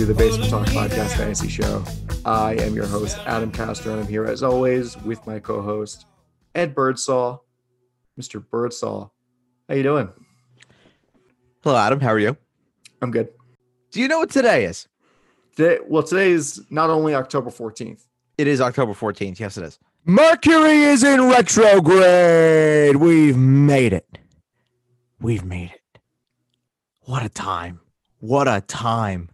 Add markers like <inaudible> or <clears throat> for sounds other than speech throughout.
to the Basement Talk Podcast Fantasy Show. I am your host, Adam Castro, and I'm here as always with my co-host, Ed Birdsall. Mr. Birdsall, how you doing? Hello, Adam. How are you? I'm good. Do you know what today is? Today, well, today is not only October 14th. It is October 14th. Yes, it is. Mercury is in retrograde. We've made it. We've made it. What a time. What a time.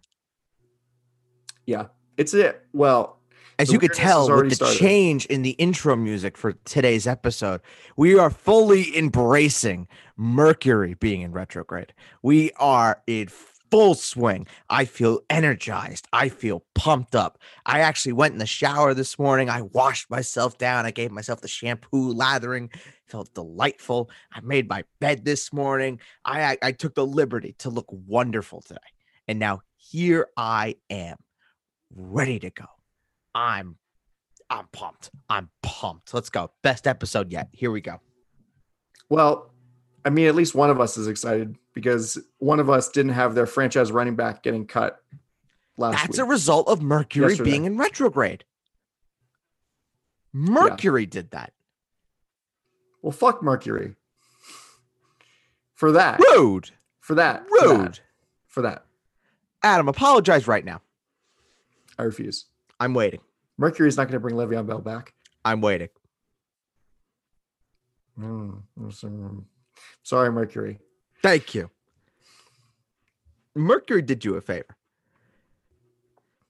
Yeah, it's it. Well, As you could tell with the started. change in the intro music for today's episode, we are fully embracing Mercury being in retrograde. We are in full swing. I feel energized. I feel pumped up. I actually went in the shower this morning. I washed myself down. I gave myself the shampoo lathering. Felt delightful. I made my bed this morning. I, I I took the liberty to look wonderful today. And now here I am, ready to go. I'm I'm pumped. I'm pumped. Let's go. Best episode yet. Here we go. well, I mean, at least one of us is excited because one of us didn't have their franchise running back getting cut last That's week. a result of Mercury Yesterday. being in retrograde. Mercury did that. well, fuck Mercury. For that. Rude. For that. For that. Rude. For that. Adam, apologize right now. I refuse. I'm waiting. Mercury's not going to bring Le'Veon Bell back. I'm waiting. Mm, mm, Sorry, Mercury. Thank you. Mercury did you a favor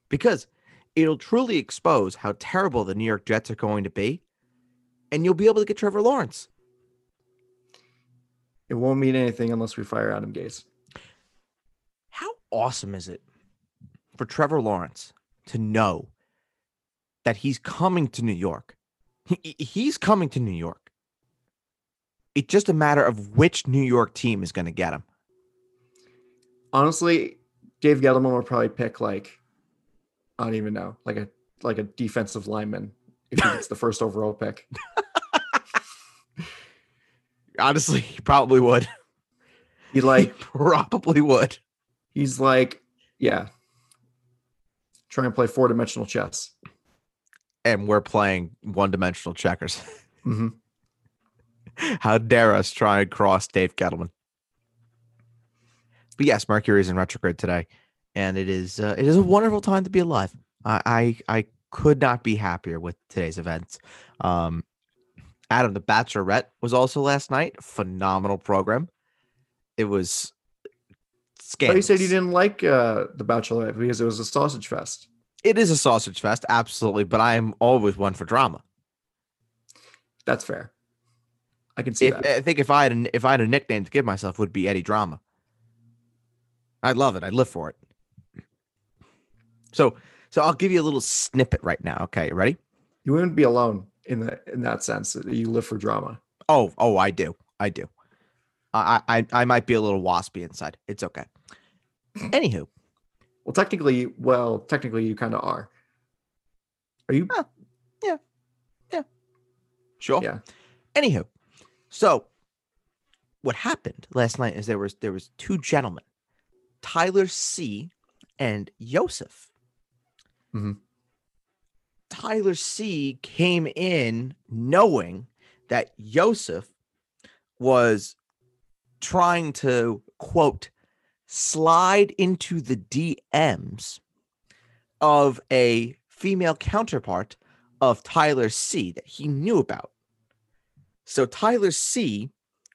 because it'll truly expose how terrible the New York Jets are going to be, and you'll be able to get Trevor Lawrence. It won't mean anything unless we fire Adam Gase. How awesome is it for Trevor Lawrence to know that he's coming to New York? He, he's coming to New York. It's just a matter of which New York team is going to get him. Honestly, Dave Gettleman would probably pick like I don't even know, like a like a defensive lineman if he gets the first overall pick. <laughs> Honestly, he probably would. He like <laughs> probably would. he's like, yeah. Try and play four dimensional chess. And we're playing one dimensional checkers. <laughs> hmm How dare us try and cross Dave Gettleman? But yes, Mercury is in retrograde today, and it is uh, it is a wonderful time to be alive. I, I I could not be happier with today's events. Um, Adam, the Bachelorette was also last night. Phenomenal program. It was. Oh, you said you didn't like uh, the Bachelorette because it was a sausage fest. It is a sausage fest, absolutely, but I am always one for drama. That's fair. I can see If, that. I think if I had a, if I had a nickname to give myself, it would be Eddie Drama. I love it. I live for it. So so I'll give you a little snippet right now. Okay, ready? You wouldn't be alone in the in that sense. that You live for drama. Oh oh, I do. I do. I I I might be a little waspy inside. It's okay. Anywho, Well, technically, well, technically, you kind of are. Are you? Huh. yeah, yeah, sure. Yeah. Anywho, so what happened last night is there was there was two gentlemen, Tyler C. and Yosef. Mhm. Tyler C. came in knowing that Yosef was trying to quote slide into the DMs of a female counterpart of Tyler C that he knew about. So Tyler C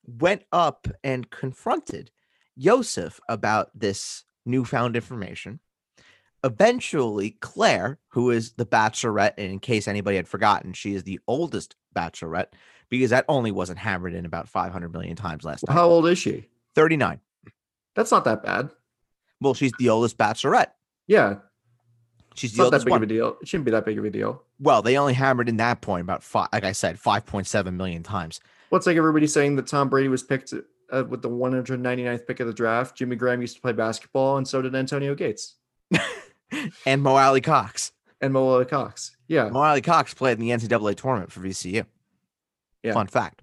went up and confronted Yosef about this newfound information. Eventually, Claire, who is the bachelorette, and in case anybody had forgotten, she is the oldest bachelorette because that only wasn't hammered in about 500 million times last night. How old is she? 39. That's not that bad. Well, she's the oldest bachelorette. Yeah, She's not that oldest big one. of a deal. It shouldn't be that big of a deal. Well, they only hammered in that point about five, like I said, 5.7 million times. Well, it's like everybody saying that Tom Brady was picked uh, with the 199th pick of the draft. Jimmy Graham used to play basketball, and so did Antonio Gates <laughs> And Mo Alie-Cox. and Mo Alie-Cox. Yeah, Mo Alie-Cox played in the NCAA tournament for VCU. Yeah. Fun fact.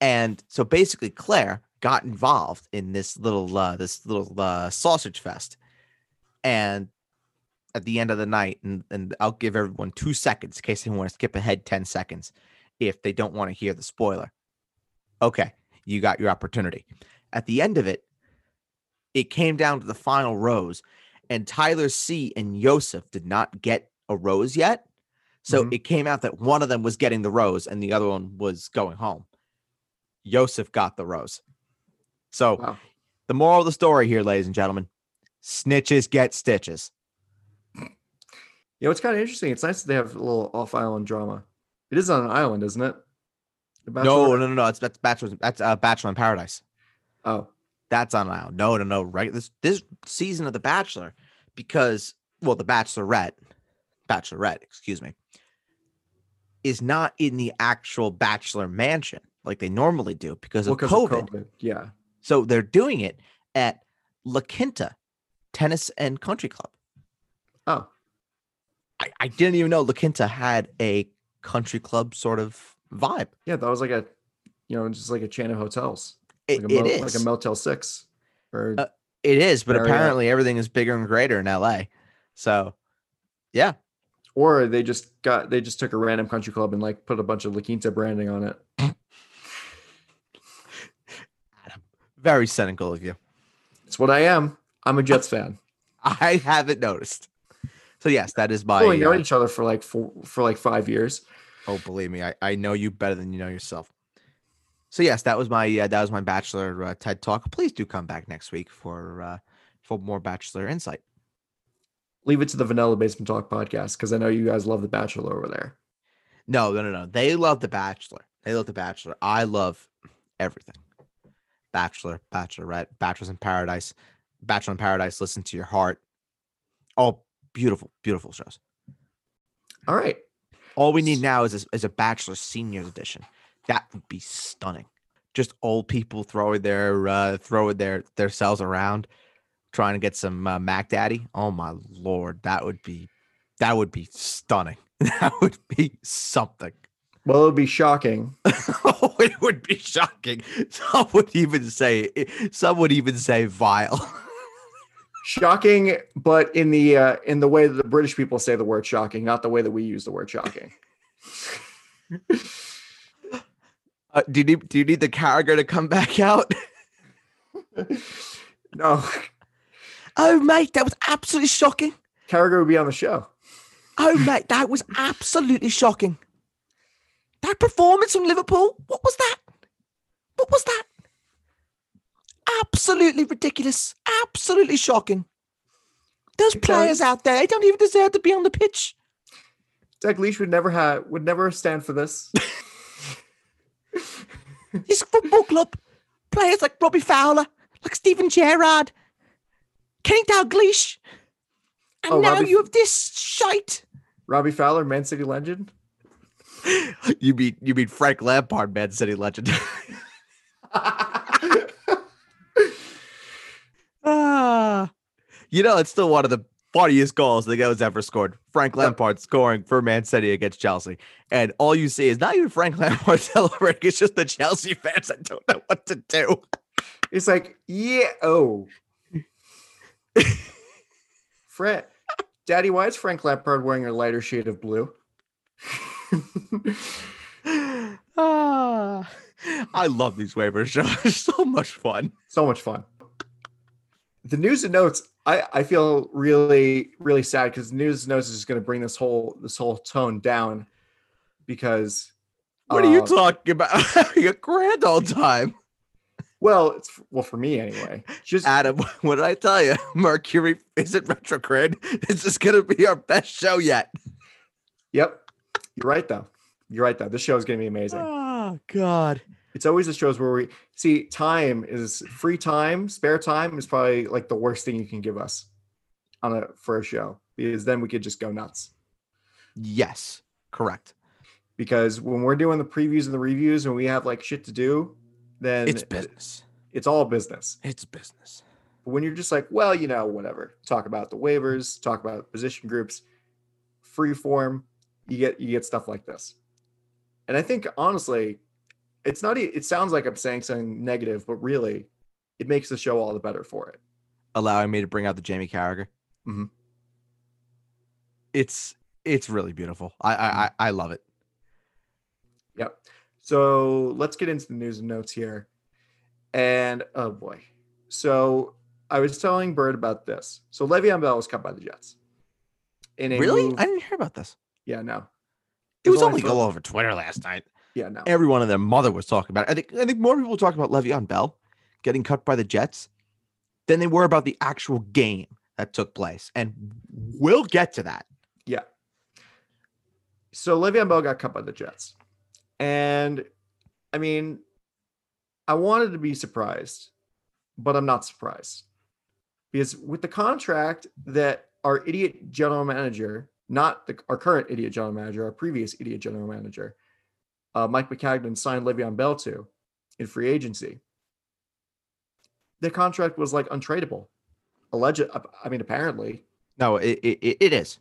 And so basically, Claire got involved in this little uh, this little uh, sausage fest, and at the end of the night, and, and I'll give everyone two seconds in case they want to skip ahead 10 seconds if they don't want to hear the spoiler. Okay, you got your opportunity. At the end of it, it came down to the final rose, and Tyler C and Yosef did not get a rose yet. So Mhm. it came out that one of them was getting the rose and the other one was going home. Yosef got the rose. So Wow. the moral of the story here, ladies and gentlemen, snitches get stitches. You know, it's kind of interesting. It's nice that they have a little off-island drama. It is on an island, isn't it? No, no, no, no. It's that's Bachelor. That's uh, Bachelor in Paradise. Oh, That's on an island. No, no, no. Right. This this season of The Bachelor, because well, The Bachelorette, Bachelorette, excuse me, is not in the actual Bachelor mansion like they normally do because well, of 'cause COVID. of COVID. Yeah. So they're doing it at La Quinta Tennis and Country Club. Oh, I, I didn't even know La Quinta had a country club sort of vibe. yeah. That was like a, you know, just like a chain of hotels. It, Like a, it mo- is. like a Motel Six. Or Uh, It is, but Marriott. apparently everything is bigger and greater in LA. So, yeah, or they just got they just took a random country club and like put a bunch of La Quinta branding on it. Adam, very cynical of you. It's what I am. I'm a Jets fan. <laughs> I haven't noticed. So yes, that is my. We've only known uh, each other for like four, for like five years. oh, believe me, I, I know you better than you know yourself. So yes, that was my uh, that was my bachelor uh, TED talk. Please do come back next week for uh, for more bachelor insight. Leave it to the Vanilla Basement Talk podcast because I know you guys love The Bachelor over there. No, no, no, no. They love the Bachelor. They love the Bachelor. I love everything. Bachelor, Bachelorette, Bachelors in Paradise, Bachelor in Paradise. Listen to your heart. All beautiful, beautiful shows. All right. All we need now is a, is a Bachelor Seniors Edition. That would be stunning. Just old people throwing their uh, throwing their their selves around, trying to get some uh, Mac Daddy. Oh my lord, that would be that would be stunning. <laughs> That would be something. Well, it would be shocking. <laughs> oh, it would be shocking. Some would even say some would even say vile. shocking, but in the uh, in the way that the British people say the word shocking, not the way that we use the word shocking. <laughs> Uh, do you need do you need the character to come back out? no, Oh mate, that was absolutely shocking. Carragher would be on the show. Oh mate, that was absolutely shocking. That performance from Liverpool, what was that? What was that? Absolutely ridiculous. Absolutely shocking. Those players out there, they don't even deserve to be on the pitch. Doug Leach would never have would never stand for this. <laughs> This football club, players like Robbie Fowler, like Steven Gerrard, Kenny Dalglish, and Oh, now Robbie- you have this shite. Robbie Fowler, Man City legend. <laughs> You mean you mean Frank Lampard, Man City legend? <laughs> Ah, you know, it's still one of the funniest goals the guy's ever scored. Frank Lampard scoring for Man City against Chelsea, and all you see is not even Frank <laughs> Lampard celebrating; it's just the Chelsea fans that don't know what to do. It's like, yeah, oh. <laughs> Fred, Daddy, why is Frank Lampard wearing a lighter shade of blue? <laughs> ah, I love these waiver shows; <laughs> They're so much fun. so much fun. The news and notes, I, I feel really, really sad because news and notes is just going to bring this whole this whole tone down because What are you uh, talking about? Having a grand old time, well, it's well for me anyway. Just Adam. <laughs> What did I tell <laughs> you? Mercury isn't retrograde. <laughs> This is gonna be our best show yet. yep. You're right though. You're right though. This show is going to be amazing. Oh God. it's always the shows where we see time is free time spare time is probably like the worst thing you can give us on a for a show because then we could just go nuts Yes, correct. because when we're doing the previews and the reviews and we have like shit to do then It's business. it's all business It's business. but when you're just like well you know whatever talk about the waivers talk about position groups free form you get you get stuff like this and i think honestly it's not it sounds like i'm saying something negative but really it makes the show all the better for it Allowing me to bring out the Jamie Carragher. Mhm. it's it's really beautiful. I I I, I love it. Yep. So let's get into the news and notes here. And oh boy. So I was telling Bird about this. So Le'Veon Bell was cut by the Jets. In a Really? move- I didn't hear about this. yeah, no. It was only only all over Twitter last night. Yeah, no. Everyone and their mother was talking about it. I think I think more people talk about Le'Veon Bell getting cut by the Jets than they were about the actual game that took place. And we'll get to that. Yeah. So Le'Veon Bell got cut by the Jets. And I mean, I wanted to be surprised, but I'm not surprised. Because with the contract that our idiot general manager, not the, our current idiot general manager, our previous idiot general manager, uh, Mike Maccagnan signed Le'Veon Bell to in free agency, the contract was like untradeable. Alleged, I mean, apparently, No, it it, it is.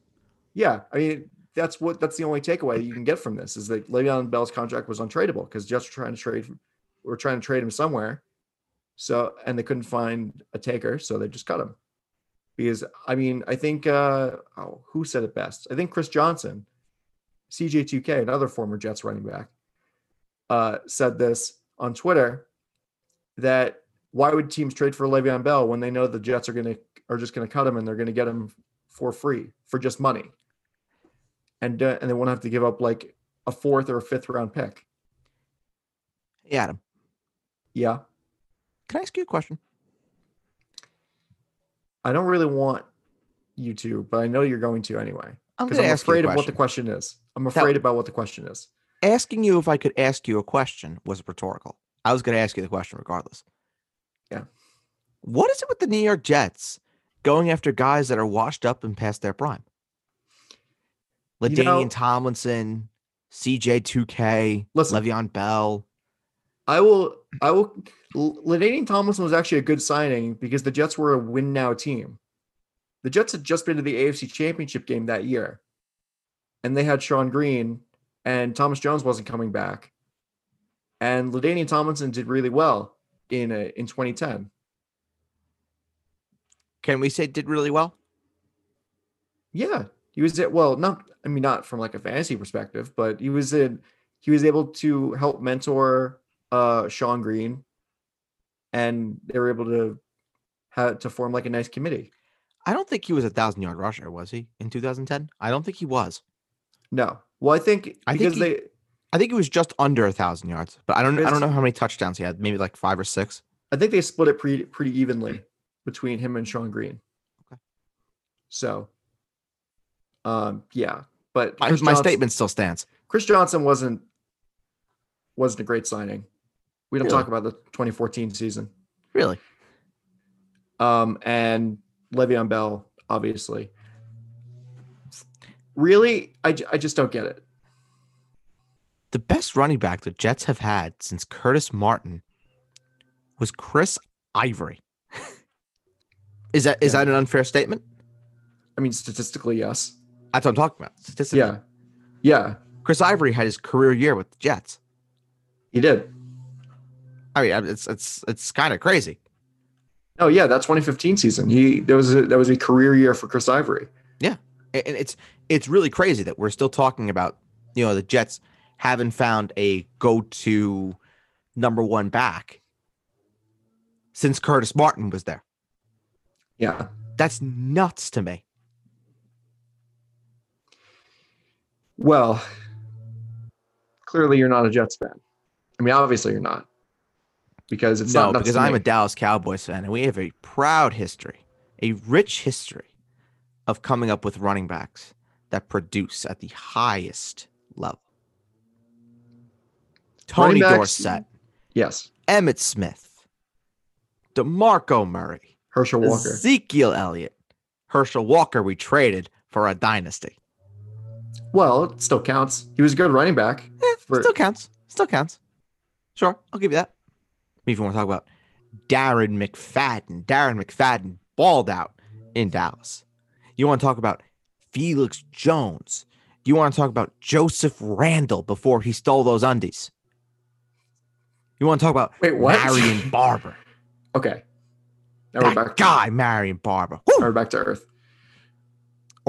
yeah, I mean that's what that's the only takeaway you can get from this is that Le'Veon Bell's contract was untradeable because Jets were trying to trade, were trying to trade him somewhere, so and they couldn't find a taker, so they just cut him. Because I mean, I think uh, oh, who said it best? I think Chris Johnson, CJ2K, another former Jets running back, uh, said this on Twitter that why would teams trade for Le'Veon Bell when they know the Jets are gonna are just gonna cut him and they're gonna get him for free for just money, and uh, and they won't have to give up like a fourth or a fifth round pick. Hey, Adam, Yeah, can I ask you a question? I don't really want you to, but I know you're going to anyway I'm because going to I'm afraid of what the question. question is. I'm afraid about what the question is. Asking you if I could ask you a question was rhetorical. I was going to ask you the question regardless. Yeah. What is it with the New York Jets going after guys that are washed up and past their prime? You LaDainian know- Tomlinson, CJ2K, Listen. Le'Veon Bell. I will. I will. Ladainian Tomlinson was actually a good signing because the Jets were a win now team. The Jets had just been to the AFC Championship game that year, and they had Shonn Greene, and Thomas Jones wasn't coming back, and Ladainian Tomlinson did really well in uh, in 2010. Can we say did really well? Yeah, he was at well, not I mean not from like a fantasy perspective, but he was in he was able to help mentor uh Shonn Greene and they were able to have to form like a nice committee. I don't think he was a thousand yard rusher, was he in 2010? I don't think he was. No. Well, I think I think because he- they I think he was just under a thousand yards, but I don't I don't know how many touchdowns he had. Maybe like five or six. I think they split it pretty pretty evenly between him and Shonn Greene. Okay. So um yeah, but My, Johnson- statement still stands. Chris Johnson wasn't wasn't a great signing. We don't Really? talk about the 2014 season. Really? um, and Le'Veon Bell, obviously. Really, I, I just don't get it. The best running back the Jets have had since Curtis Martin was Chris Ivory. <laughs> is that is Yeah. that an unfair statement? I mean, statistically, yes. That's what I'm talking about. Statistically. Yeah, yeah, Chris Ivory had his career year with the Jets. he did. I mean, it's it's it's kind of crazy. Oh yeah, that 2015 season. He there was a, that was a career year for Chris Ivory. Yeah, and it's it's really crazy that we're still talking about you know the Jets haven't found a go-to number one back since Curtis Martin was there. Yeah, That's nuts to me. Well, clearly you're not a Jets fan. I mean, obviously you're not, because it's no, not because I'm a Dallas Cowboys fan, and we have a proud history, a rich history of coming up with running backs that produce at the highest level. Tony backs- Dorsett, yes, Emmitt Smith, DeMarco Murray, Herschel Walker. Ezekiel Elliott, Herschel Walker. We traded for a dynasty. Well, it still counts. He was a good running back. Eh, For- still counts. Still counts. Sure, I'll give you that. If you want to talk about Darren McFadden, Darren McFadden balled out in Dallas. You want to talk about Felix Jones. You want to talk about Joseph Randle before he stole those undies. You want to talk about Wait, what? Marion Barber. <laughs> Okay. Now that we're back. guy, Marion Barber. Now Woo! we're back to earth.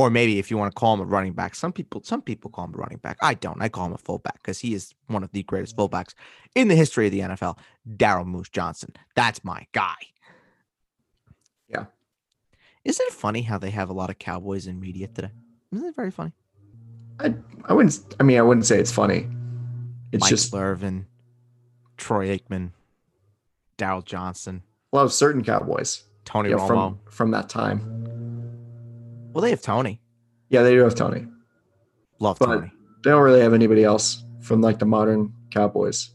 Or maybe if you want to call him a running back, some people some people call him a running back. I don't. I call him a fullback because he is one of the greatest mm. fullbacks in the history of the NFL. Daryl Moose Johnston. That's my guy. Yeah. Isn't it funny how they have a lot of Cowboys in media today? Isn't it very funny? I I wouldn't. I mean, I wouldn't say it's funny. It's Mike just Irvin, Troy Aikman, Daryl Johnston, of certain Cowboys Tony yeah, Romo. from from that time. Well, they have Tony. Yeah, they do have Tony. Love But- Tony. They don't really have anybody else from like the modern Cowboys.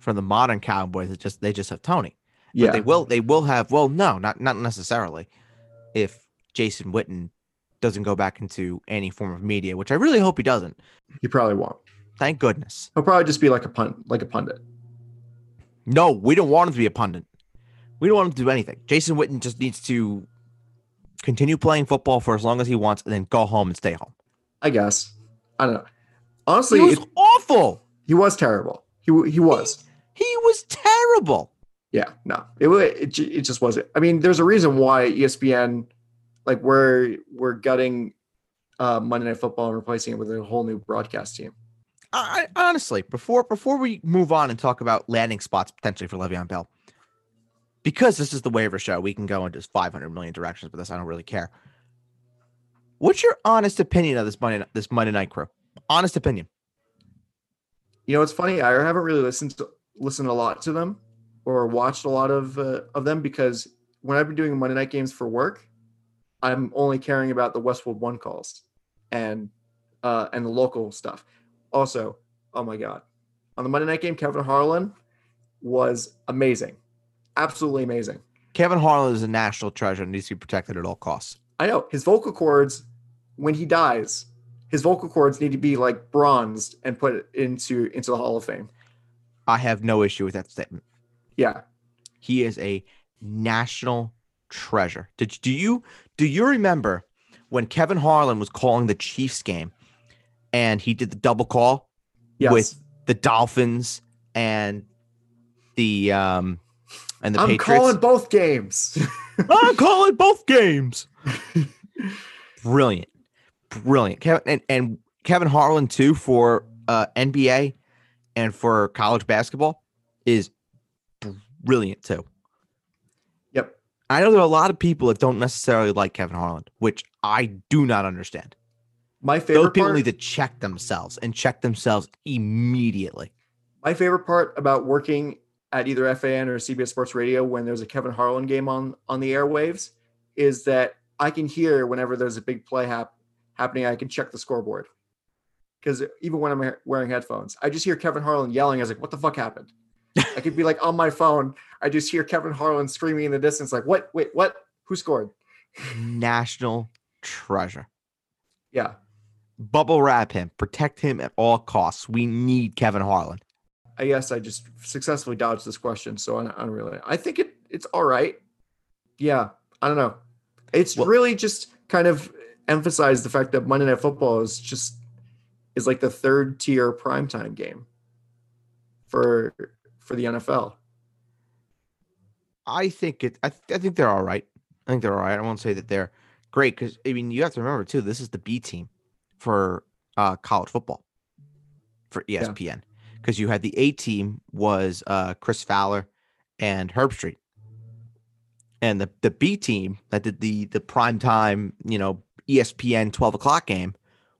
From the modern Cowboys, it just they just have Tony. But Yeah, they will they will have well no not not necessarily if Jason Witten doesn't go back into any form of media which I really hope he doesn't he probably won't. thank goodness He'll probably just be like a pun, like a pundit. no we don't want him to be a pundit we don't want him to do anything Jason Witten just needs to continue playing football for as long as he wants and then go home and stay home I guess. I don't know. Honestly, he was it- awful he was terrible. He he was. he was terrible Yeah, no, it it it just wasn't. I mean, there's a reason why ESPN, like we're we're gutting uh, Monday Night Football and replacing it with a whole new broadcast team. I, I honestly, before before we move on and talk about landing spots potentially for Le'Veon Bell, because this is the waiver show, we can go into 500 million directions, but this I don't really care. What's your honest opinion of this Monday this Monday night crew? Honest opinion. You know, it's funny. I haven't really listened to listened a lot to them or watched a lot of uh, of them because when I've been doing Monday night games for work, I'm only caring about the Westwood One calls and uh, and the local stuff. Also, oh my god, on the Monday night game, Kevin Harlan was amazing, absolutely amazing. Kevin Harlan is a national treasure and needs to be protected at all costs. I know his vocal cords when he dies, his vocal cords need to be like bronzed and put into into the Hall of Fame. I have no issue with that statement. Yeah, He is a national treasure. Did do you do you remember when Kevin Harlan was calling the Chiefs game and he did the double call yes. with the Dolphins and the um and the I'm Patriots? calling both games. <laughs> I'm calling both games. <laughs> Brilliant. Brilliant. Kevin and, and Kevin Harlan too for uh NBA and for college basketball is brilliant too. yep. I know there are a lot of people that don't necessarily like Kevin Harlan, which I do not understand. My favorite Those favorite people part, need to check themselves and check themselves immediately. my favorite part about working at either FAN or CBS Sports Radio when there's a Kevin Harlan game on on the airwaves is that I can hear whenever there's a big play hap- happening. I can check the scoreboard because even when I'm wearing headphones, I just hear Kevin Harlan yelling. I was like, "What the fuck happened?" I could be like on my phone. I just hear Kevin Harlan screaming in the distance, like, "What? Wait, what? Who scored?" National treasure. Yeah, Bubble wrap him, protect him at all costs. We need Kevin Harlan. I guess I just successfully dodged this question, so I don't, I don't really. I think it it's all right. Yeah, I don't know. It's Well- really just kind of emphasized the fact that Monday Night Football is just is like the third tier primetime game for for the NFL. I think it. I, th- I think they're all right. I think they're all right. I won't say that they're great because I mean you have to remember too. This is the B team for uh, college football for ESPN because you had the A team was uh, Chris Fowler and Herbstreit, and the the B team that did the the prime time you know ESPN twelve o'clock game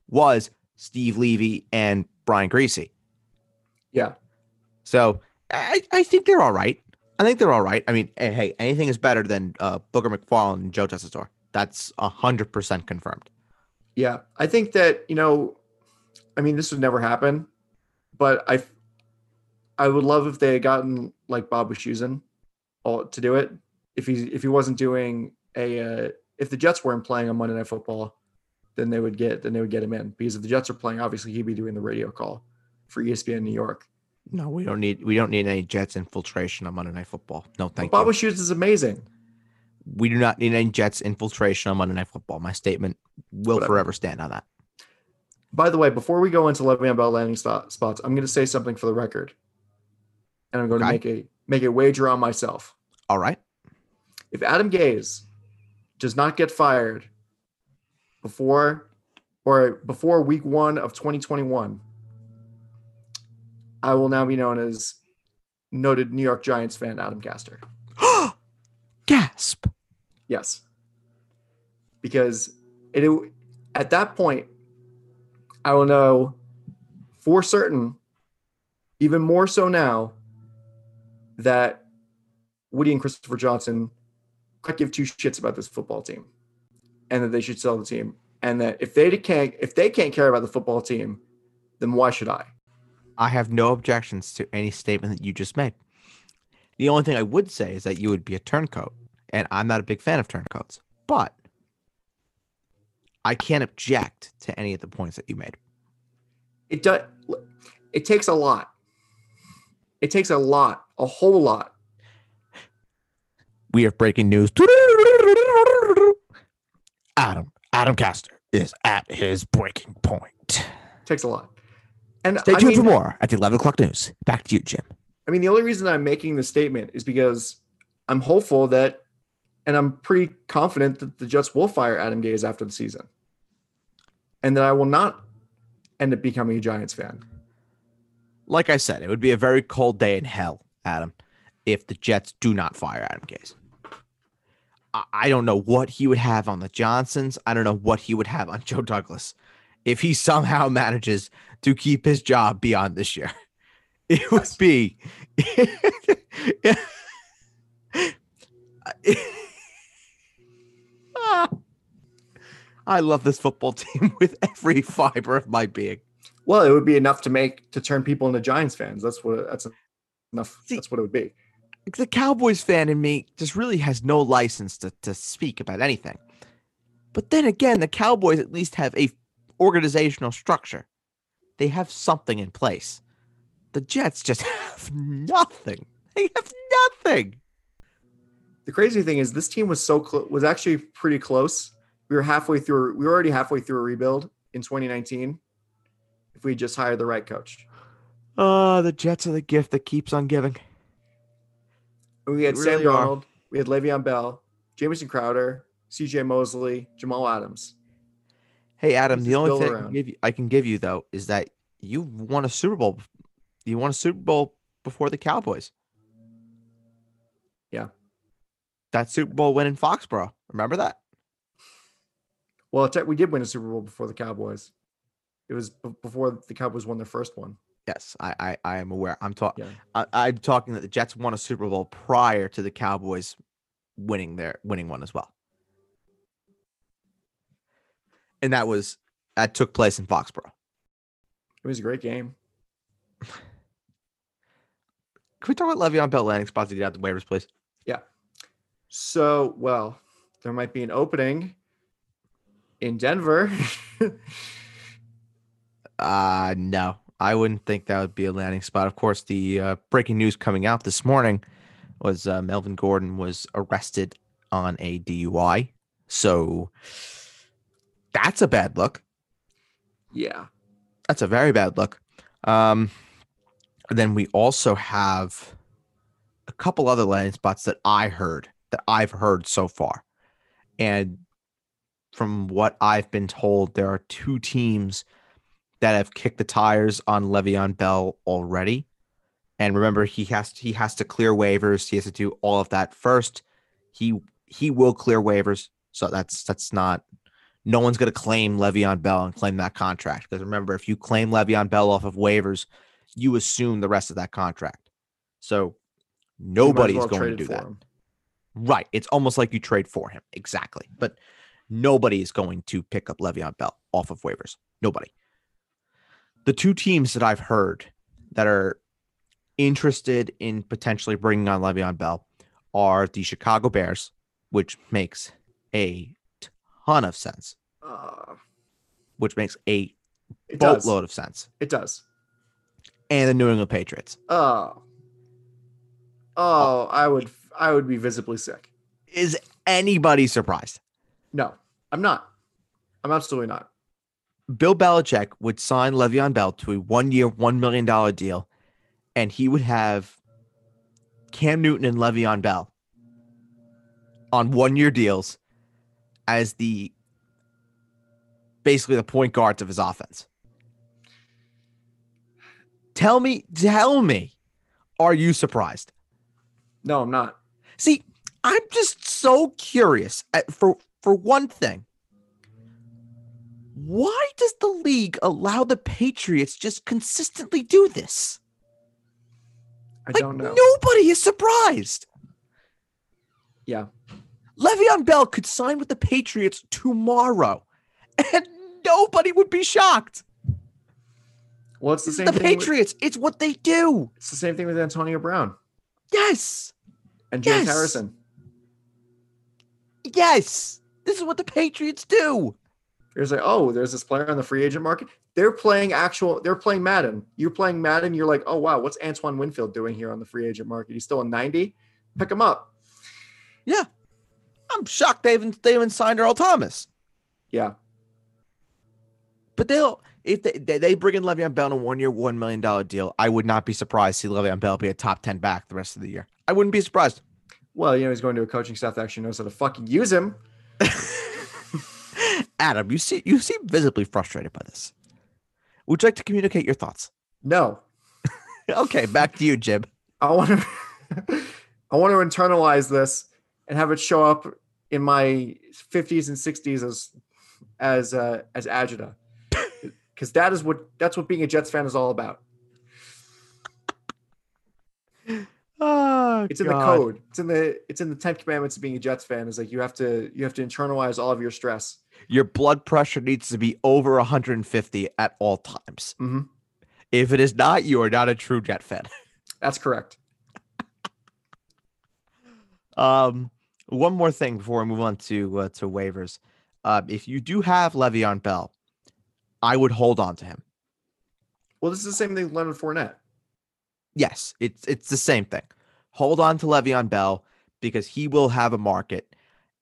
was Steve Levy and Brian Griese. Yeah, So I, I think they're all right. I think they're all right. I mean, eh, hey, anything is better than uh, Booger McFarland and Joe Tessitore. That's a hundred percent confirmed. yeah. I think that you know, I mean, this would never happen, but I I would love if they had gotten like Bob Wischusen all to do it. If he if he wasn't doing a uh, if the Jets weren't playing on Monday Night Football, then they would get then they would get him in because if the Jets are playing, obviously he'd be doing the radio call for ESPN New York. No, we don't need we don't need any Jets infiltration on Monday Night Football. No, But thank Bob you. Wischusen is amazing. We do not need any Jets infiltration on Monday Night Football. My statement will Whatever. forever stand on that. By the way, before we go into Le'Veon Bell landing spot, spots, I'm going to say something for the record, and I'm going Okay. to make a make a wager on myself. All right. If Adam Gase does not get fired before or before week one of 2021, I will now be known as noted New York Giants fan Adam Caster. <gasps> Gasp. Yes. Because it at that point, I will know for certain, even more so now, that Woody and Christopher Johnson could give two shits about this football team, and that they should sell the team, and that if they can't if they can't care about the football team, then why should I? I have no objections to any statement that you just made. The only thing I would say is that you would be a turncoat, and I'm not a big fan of turncoats, but I can't object to any of the points that you made. It does. It takes a lot. It takes a lot, a whole lot. We have breaking news. Adam, Adam Caster is at his breaking point. Takes a lot. And Stay I tuned for mean- more at the 11 o'clock news. Back to you, Jim. I mean, the only reason I'm making this statement is because I'm hopeful that, and I'm pretty confident that the Jets will fire Adam Gase after the season, and that I will not end up becoming a Giants fan. Like I said, it would be a very cold day in hell, Adam, if the Jets do not fire Adam Gase. I, don't know what he would have on the Johnsons. I don't know what he would have on <laughs> Joe Douglas if he somehow manages to keep his job beyond this year. <laughs> It would be. <laughs> I love this football <laughs> team with every fiber of my being. Well, it would be enough to make to turn people into Giants fans. That's what that's enough. See- that's what it would be. the Cowboys fan in me just really has no license to, to speak about anything. But then again, the Cowboys at least have a organizational structure. They have something in place. The Jets just <laughs> have nothing. They have nothing. The crazy thing is, this team was so close. Was actually pretty close. We were halfway through. We were already halfway through a rebuild in 2019. If we just hired the right coach, Oh, the Jets are the gift that keeps on giving. we had Sam really are. Darnold, we had Le'Veon Bell, Jamison Crowder, C.J. Mosley, Jamal Adams. Hey Adam, the only thing I can, give you, I can give you though is that you won a Super Bowl. You won a Super Bowl before the Cowboys. Yeah. That Super Bowl win in Foxborough. Remember that? Well, we did win a Super Bowl before the Cowboys. It was before the Cowboys won their first one. Yes, I I, I am aware. I'm talking. Yeah. I, I'm talking that the Jets won a Super Bowl prior to the Cowboys winning their winning one as well, and that was that took place in Foxborough. It was a great game. <sighs> Can we talk about Le'Veon Bell landing spots to get out the waivers, please? So, well, there might be an opening in Denver. <laughs> Uh no, I wouldn't think that would be a landing spot. Of course, the uh, breaking news coming out this morning was uh, Melvin Gordon was arrested on a DUI. So that's a bad look. yeah. That's a very bad look. Um, then we also have a couple other landing spots that I heard that I've heard so far, and from what I've been told, there are two teams that have kicked the tires on Le'Veon Bell already. And remember, he has he has to clear waivers. He has to do all of that first. He he will clear waivers, so that's that's not no one's going to claim Le'Veon Bell and claim that contract. Because remember, if you claim Le'Veon Bell off of waivers, you assume the rest of that contract. So You might as nobody's well going to do that. him. Right. It's almost like you trade for him. Exactly. But nobody is going to pick up Le'Veon Bell off of waivers. Nobody. The two teams that I've heard that are interested in potentially bringing on Le'Veon Bell are the Chicago Bears, which makes a ton of sense, Uh, which makes a boatload of sense, It does. and the New England Patriots. Oh. Oh, I would I would be visibly sick. Is anybody surprised? No, I'm not. I'm absolutely not. Bill Belichick would sign Le'Veon Bell to a one-year, one million dollar deal, and he would have Cam Newton and Le'Veon Bell on one-year deals as the basically the point guards of his offense. Tell me, tell me, are you surprised? No, I'm not. See, I'm just so curious. uh, For for one thing, why does the league allow the Patriots just consistently do this? I Like don't know. nobody is surprised. Yeah. Le'Veon Bell could sign with the Patriots tomorrow, and nobody would be shocked. Well, it's the same the thing. With, the Patriots. It's what they do. it's the same thing with Antonio Brown Yes. And James Yes. Harrison. Yes. This is what the Patriots do. There's like, oh, there's this player on the free agent market. They're playing actual. They're playing Madden. You're playing Madden. You're like, oh wow, what's Antoine Winfield doing here on the free agent market? He's still a 90. Pick him up. Yeah, I'm shocked they haven't they haven't signed Earl Thomas. Yeah. But they'll if they they, bring in Le'Veon Bell on a one year, one million dollar deal, I would not be surprised to see Le'Veon Bell be a top ten back the rest of the year. I wouldn't be surprised. Well, you know, he's going to a coaching staff that actually knows how to fucking use him. <laughs> Adam, you see you seem visibly frustrated by this. Would you like to communicate your thoughts? No, <laughs> Okay, back to you, Jib. I want to. <laughs> I want to internalize this and have it show up in my 50s and 60s as as uh, as agita, because that is what that's what being a Jets fan is all about. Oh, It's in the code. It's in the it's in the Ten Commandments of being a Jets fan. Is like you have to you have to internalize all of your stress. Your blood pressure needs to be over 150 at all times. hmm If it is not, you are not a true Jet fan. <laughs> That's correct. Um, one more thing before we move on to uh, to waivers. Uh, if you do have Le'Veon Bell, I would hold on to him. Well, this is the same thing with Leonard Fournette. Yes, it's it's the same thing. Hold on to Le'Veon Bell because he will have a market,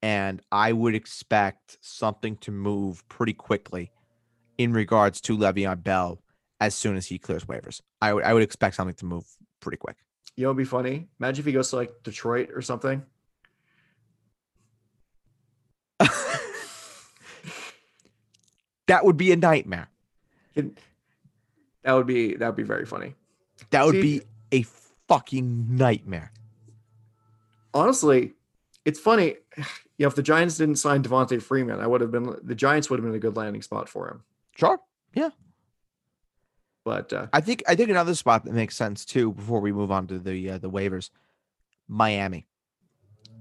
and I would expect something to move pretty quickly in regards to Le'Veon Bell as soon as he clears waivers. I would I would expect something to move pretty quick. You know, it'd be funny. Imagine if he goes to like Detroit or something. <laughs> that would be a nightmare. It- that would be that would be very funny. That would See- be a fucking nightmare. Honestly, it's funny. You know, if the Giants didn't sign Devonta Freeman, I would have been the Giants would have been a good landing spot for him. Sure. Yeah. But uh, I think I think another spot that makes sense too before we move on to the uh, the waivers, Miami.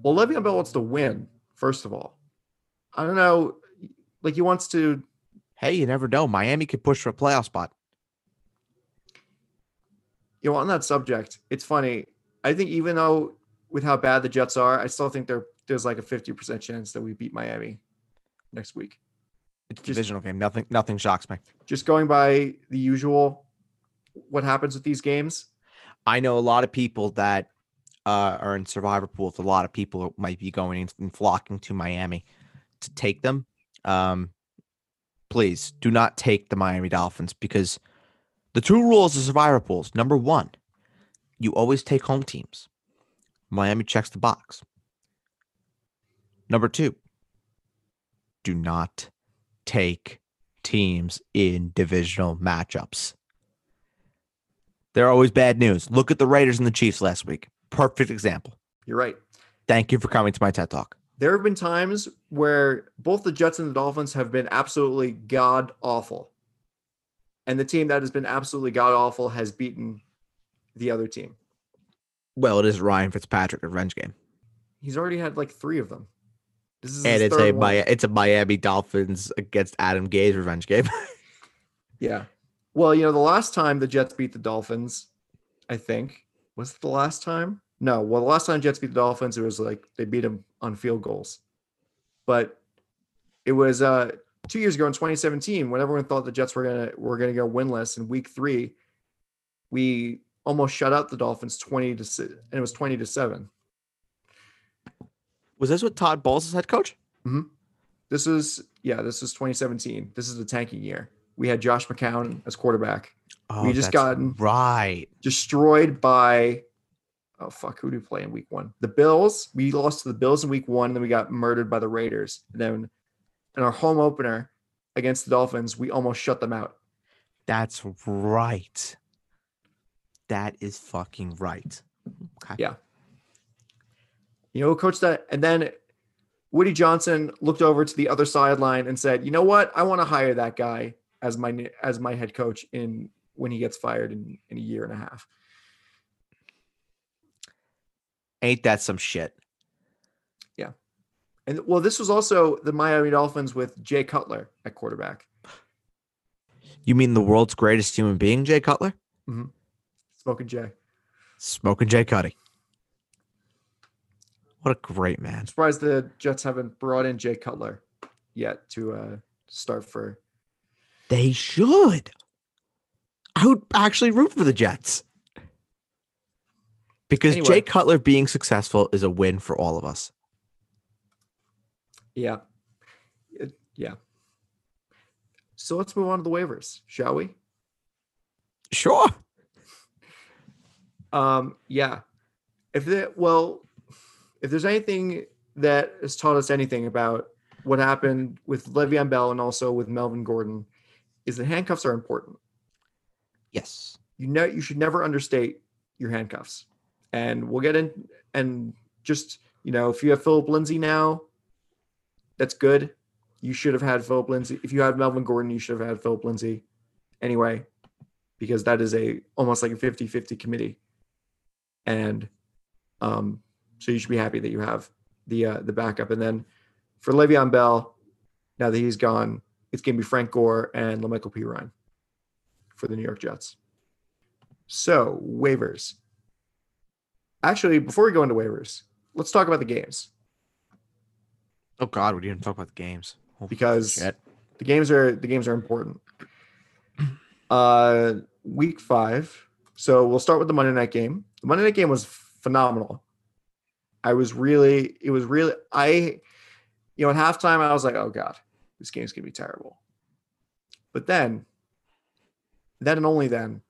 well, Le'Veon Bell wants to win. First of all, I don't know. Like he wants to. Hey, you never know. Miami could push for a playoff spot. You know, on that subject, it's funny. I think even though with how bad the Jets are, I still think there there's like a fifty percent chance that we beat Miami next week. It's Just- divisional game. Nothing nothing shocks me. Just going by the usual, what happens with these games? I know a lot of people that uh, are in survivor pools. A lot of people might be going and flocking to Miami to take them. Um, please do not take the Miami Dolphins because the two rules of survivor pools. Number one, you always take home teams. Miami checks the box. Number two, do not take teams in divisional matchups. They're always bad news. Look at the Raiders and the Chiefs last week. Perfect example. You're right. Thank you for coming to my TED Talk. There have been times where both the Jets and the Dolphins have been absolutely god awful. And the team that has been absolutely god awful has beaten the other team. Well, it is Ryan Fitzpatrick revenge game, He's already had like three of them. This is and it's a. Mi- it's a Miami Dolphins against Adam Gase revenge game. <laughs> Yeah. Well, you know, the last time the Jets beat the Dolphins, I think, was it the last time? No. Well, the last time Jets beat the Dolphins, it was like they beat them on field goals. But it was uh two years ago in 2017 when everyone thought the Jets were gonna were gonna go winless in week three. We almost shut out the Dolphins 20 to and it was 20 to 7. Was this with Todd Bowles as head coach? Hmm. This is yeah, this is 2017. This is the tanking year. We had Josh McCown as quarterback. Oh, just that's gotten- right. destroyed by oh fuck who do we play in week one the bills we lost to the bills in week one and then we got murdered by the raiders and then in our home opener against the Dolphins, we almost shut them out. That's right. That is fucking right. Okay. Yeah. You know, coach that, and then Woody Johnson looked over to the other sideline and said, "You know what? I want to hire that guy as my as my head coach in when he gets fired in, in a year and a half." Ain't that some shit? And well, this was also the Miami Dolphins with Jay Cutler at quarterback. You mean the world's greatest human being, Jay Cutler? Smoking Jay. Smoking Jay Cutty. What a great man. I'm surprised the Jets haven't brought in Jay Cutler yet to uh, start for. They should. I would actually root for the Jets. Because Anyway. Jay Cutler being successful is a win for all of us. Yeah. It- yeah. So let's move on to the waivers, shall we? Sure. Um, yeah. If that well, if there's anything that has taught us anything about what happened with Le'Veon Bell and also with Melvin Gordon, is that handcuffs are important. Yes. You know, you should never understate your handcuffs. And we'll get in and just you know, if you have Philip Lindsay now, that's good. You should have had Philip Lindsay. If you had Melvin Gordon, you should have had Philip Lindsay anyway, because that is a almost like a 50-50 committee. And um, so you should be happy that you have the uh, the backup. And then for Le'Veon Bell, now that he's gone, it's gonna be Frank Gore and La'Mical Perine for the New York Jets. So waivers. Actually, before we go into waivers, let's talk about the games Oh God, we didn't talk about the games. Because shit. the games are the games are important. <clears throat> Uh, week five. So we'll start with the Monday night game. The Monday night game was phenomenal. I was really, it was really, I, you know, at halftime I was like, oh god, this game's gonna be terrible. But then, then and only then,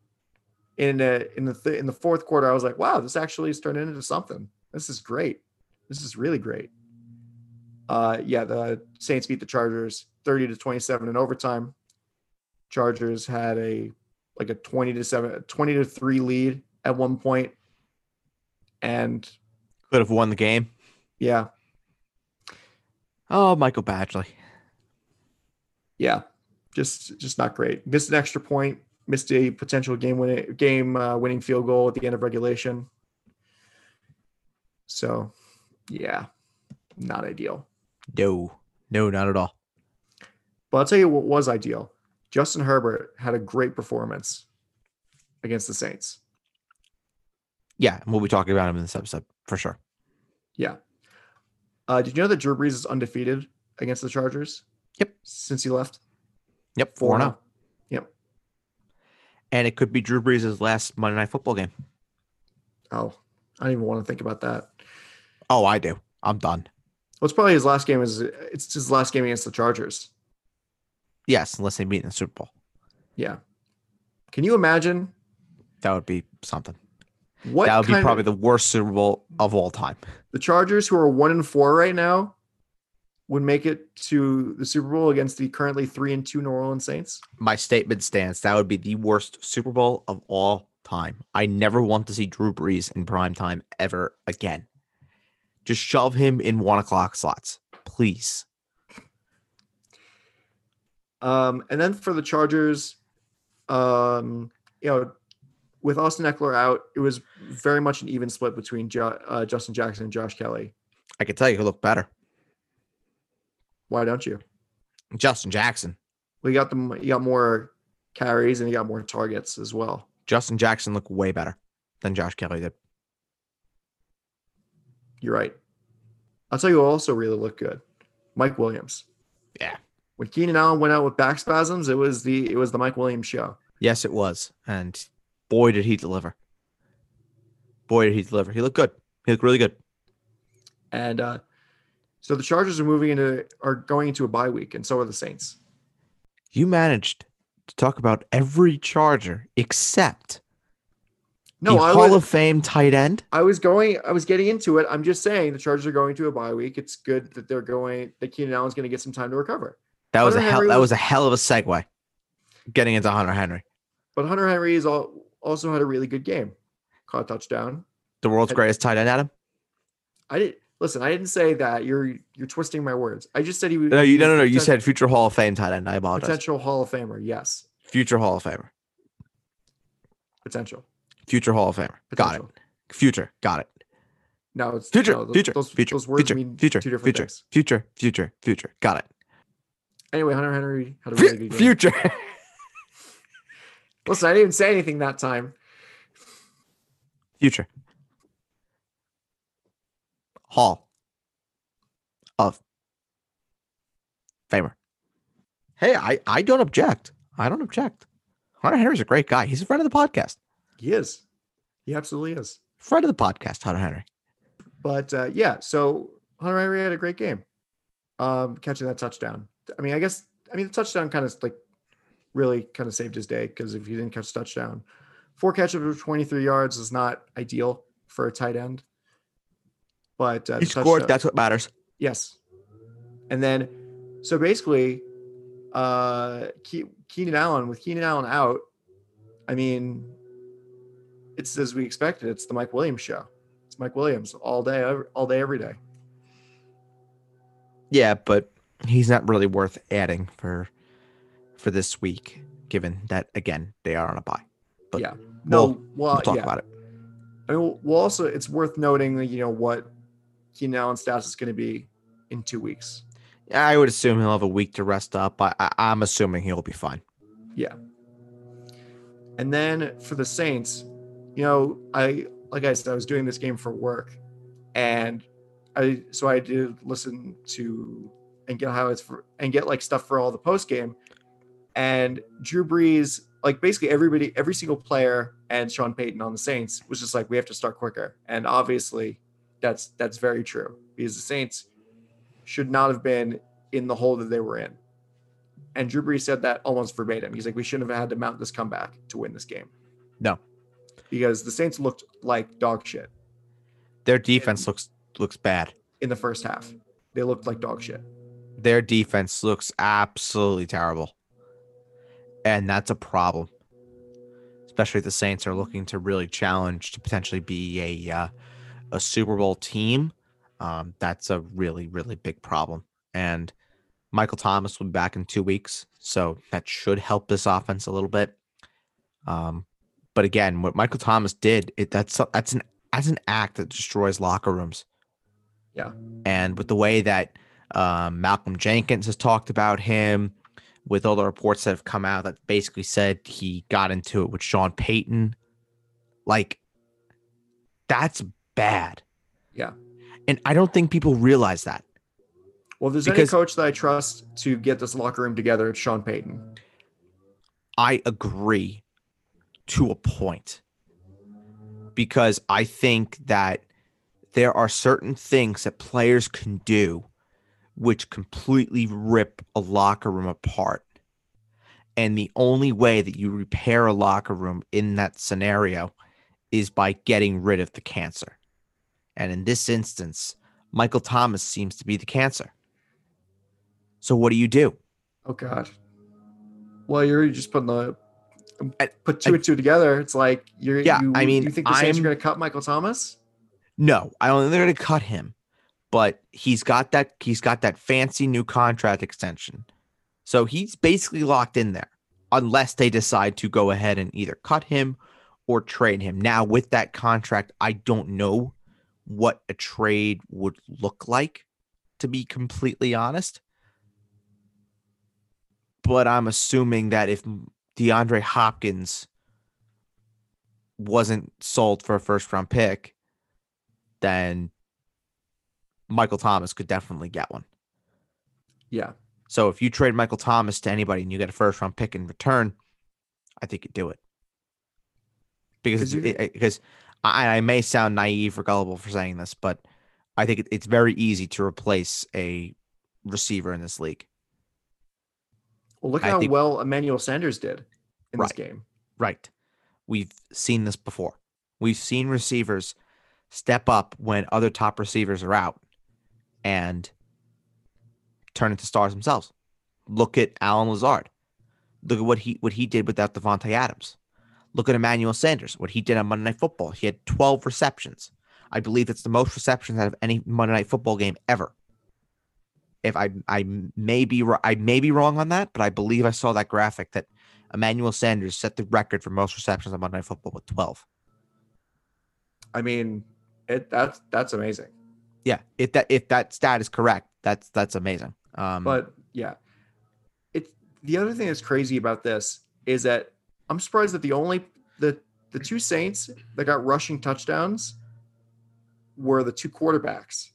in the in the th- in the fourth quarter, I was like, wow, this actually is turning into something. This is great. This is really great. Uh, yeah, the Saints beat the Chargers 30 to 27 in overtime. Chargers had a like a 20 to 7 20 to 3 lead at one. And Could have won the game. yeah, Oh, Michael Badgley. yeah, just just not great. Missed an extra point, missed a potential game winning game uh, winning field goal at the end of regulation. So, yeah, not ideal. No, no, not at all. But I'll tell you what was ideal. Justin Herbert had a great performance against the Saints. Yeah, and we'll be talking about him in this episode for sure. Yeah. Uh, did you know that Drew Brees is undefeated against the Chargers? Yep. Since he left. Yep, four now. 4-0. Yep. And it could be Drew Brees' last Monday Night Football game. Oh, I don't even want to think about that. Oh, I do. I'm done. Well, it's probably his last game. Is it's his last game against the Chargers? Yes, unless they meet in the Super Bowl, Yeah. Can you imagine that would be something. what that would be probably of, the worst Super Bowl of all time. the Chargers, who are one and four right now, would make it to the Super Bowl against the currently three and two New Orleans Saints? My statement stands. That would be the worst Super Bowl of all time. I never want to see Drew Brees in prime time ever again. Just shove him in one o'clock slots, please. Um, and then for the Chargers, um, you know, with Austin Ekeler out, it was very much an even split between jo- uh, Justin Jackson and Josh Kelley. I can tell you who looked better. Why don't you? Justin Jackson. We got them. You got more carries and you got more targets as well. Justin Jackson looked way better than Josh Kelley did. You're right. I'll tell you who also really looked good. Mike Williams. Yeah. When Keenan Allen went out with back spasms, it was the it was the Mike Williams show. Yes, it was. And boy, did he deliver. Boy, did he deliver. He looked good. He looked really good. And uh, so the Chargers are moving into are going into a bye week, and so are the Saints. You managed to talk about every Charger except No, the I Hall was, of Fame tight end. I was going. I was getting into it. I'm just saying the Chargers are going to a bye week. It's good that they're going. That Keenan Allen's going to get some time to recover. That was a hell. Henry That was- a hell of a segue. Getting into Hunter Henry, But Hunter Henry is all, also had a really good game. Caught a touchdown. the world's I- greatest tight end, Adam. I didn't listen. I didn't say that. You're you're twisting my words. I just said he was. No, you no no no. You said future Hall of Fame tight end. I apologize. potential Hall of Famer. Yes, Future Hall of Famer. potential. Future Hall of Famer. Got it. Future. Got it. No, it's Future. no, those, future. Those, future. those words future. mean future. two different future. things. Future. Future. Future. Got it. Anyway, Hunter Henry had a really good game. future. Listen, I didn't even say anything that time. future. Hall of Famer. Hey, I, I don't object. I don't object. Hunter Henry's a great guy. He's a friend of the podcast. He is. He absolutely is. Friend of the podcast, Hunter Henry. But uh, yeah, so Hunter Henry had a great game, um, catching that touchdown. I mean, I guess I mean the touchdown kind of like really kind of saved his day because if he didn't catch the touchdown, four catches for 23 yards is not ideal for a tight end. But uh, He scored. touchdown- That's what matters. Yes. And then, so basically, uh, Ke- Keenan Allen, with Keenan Allen out, I mean, it's as we expected. It's the Mike Williams show. It's Mike Williams all day, all day, every day. Yeah, but he's not really worth adding for for this week, given that again they are on a bye. But yeah. No, we'll- well, We'll talk yeah. about it. I mean, well, well, also, it's worth noting you know, what Keenan Allen's status is going to be in two weeks. I would assume he'll have a week to rest up. I, I I'm assuming he'll be fine. Yeah. And then for the Saints, you know, I like I said, I was doing this game for work, and I so I did listen to and get highlights for and get like stuff for all the post game, and Drew Brees, like basically everybody, every single player, and Sean Payton on the Saints was just like, we have to start quicker, and obviously, that's that's very true because the Saints should not have been in the hole that they were in. And Drew Brees said that almost verbatim. He's like, we shouldn't have had to mount this comeback to win this game. No. Because the Saints looked like dog shit Their defense looks looks bad. in the first half. They looked like dog shit. Their defense looks absolutely terrible. And that's a problem. Especially if the Saints are looking to really challenge to potentially be a uh, a Super Bowl team. Um, that's a really, really big problem. And Michael Thomas will be back in two weeks. So that should help this offense a little bit. Um, but again, what Michael Thomas did, it that's that's an that's an act that destroys locker rooms. Yeah. And with the way that um, Malcolm Jenkins has talked about him, with all the reports that have come out that basically said he got into it with Sean Payton, like that's bad. Yeah. And I don't think people realize that. Well, if there's Because- any coach that I trust to get this locker room together, it's Sean Payton. I agree to a point because I think that there are certain things that players can do which completely rip a locker room apart. And the only way that you repair a locker room in that scenario is by getting rid of the cancer. And in this instance, Michael Thomas seems to be the cancer. So what do you do? Oh God. Well, you're just putting the put two and two together. It's like you're. Yeah, you, I mean, you think the Saints are I'm- going to cut Michael Thomas? No, I don't think they're going to cut him, but he's got that he's got that fancy new contract extension. So he's basically locked in there unless they decide to go ahead and either cut him or trade him. Now with that contract, I don't know what a trade would look like to be completely honest. But I'm assuming that if DeAndre Hopkins wasn't sold for a first round pick, then Michael Thomas could definitely get one. Yeah. So if you trade Michael Thomas to anybody and you get a first round pick in return, I think you do it. Because 'Cause you- it- it- because I, I may sound naive or gullible for saying this, but I think it, it's very easy to replace a receiver in this league. Well, look I how think- well Emmanuel Sanders did in Right. this game. Right. We've seen this before. We've seen receivers step up when other top receivers are out and turn into stars themselves. look at Allen Lazard. Look at what he what he did without Davante Adams. Look at Emmanuel Sanders, what he did on Monday Night Football. He had 12 receptions. I believe that's the most receptions out of any Monday Night Football game ever. If I I may be I may be wrong on that, but I believe I saw that graphic that Emmanuel Sanders set the record for most receptions on Monday Night Football with 12. I mean, it that's that's amazing. Yeah, if that if that stat is correct, that's that's amazing. Um, But yeah, it's the other thing that's crazy about this is that I'm surprised that the only the the two Saints that got rushing touchdowns were the two quarterbacks,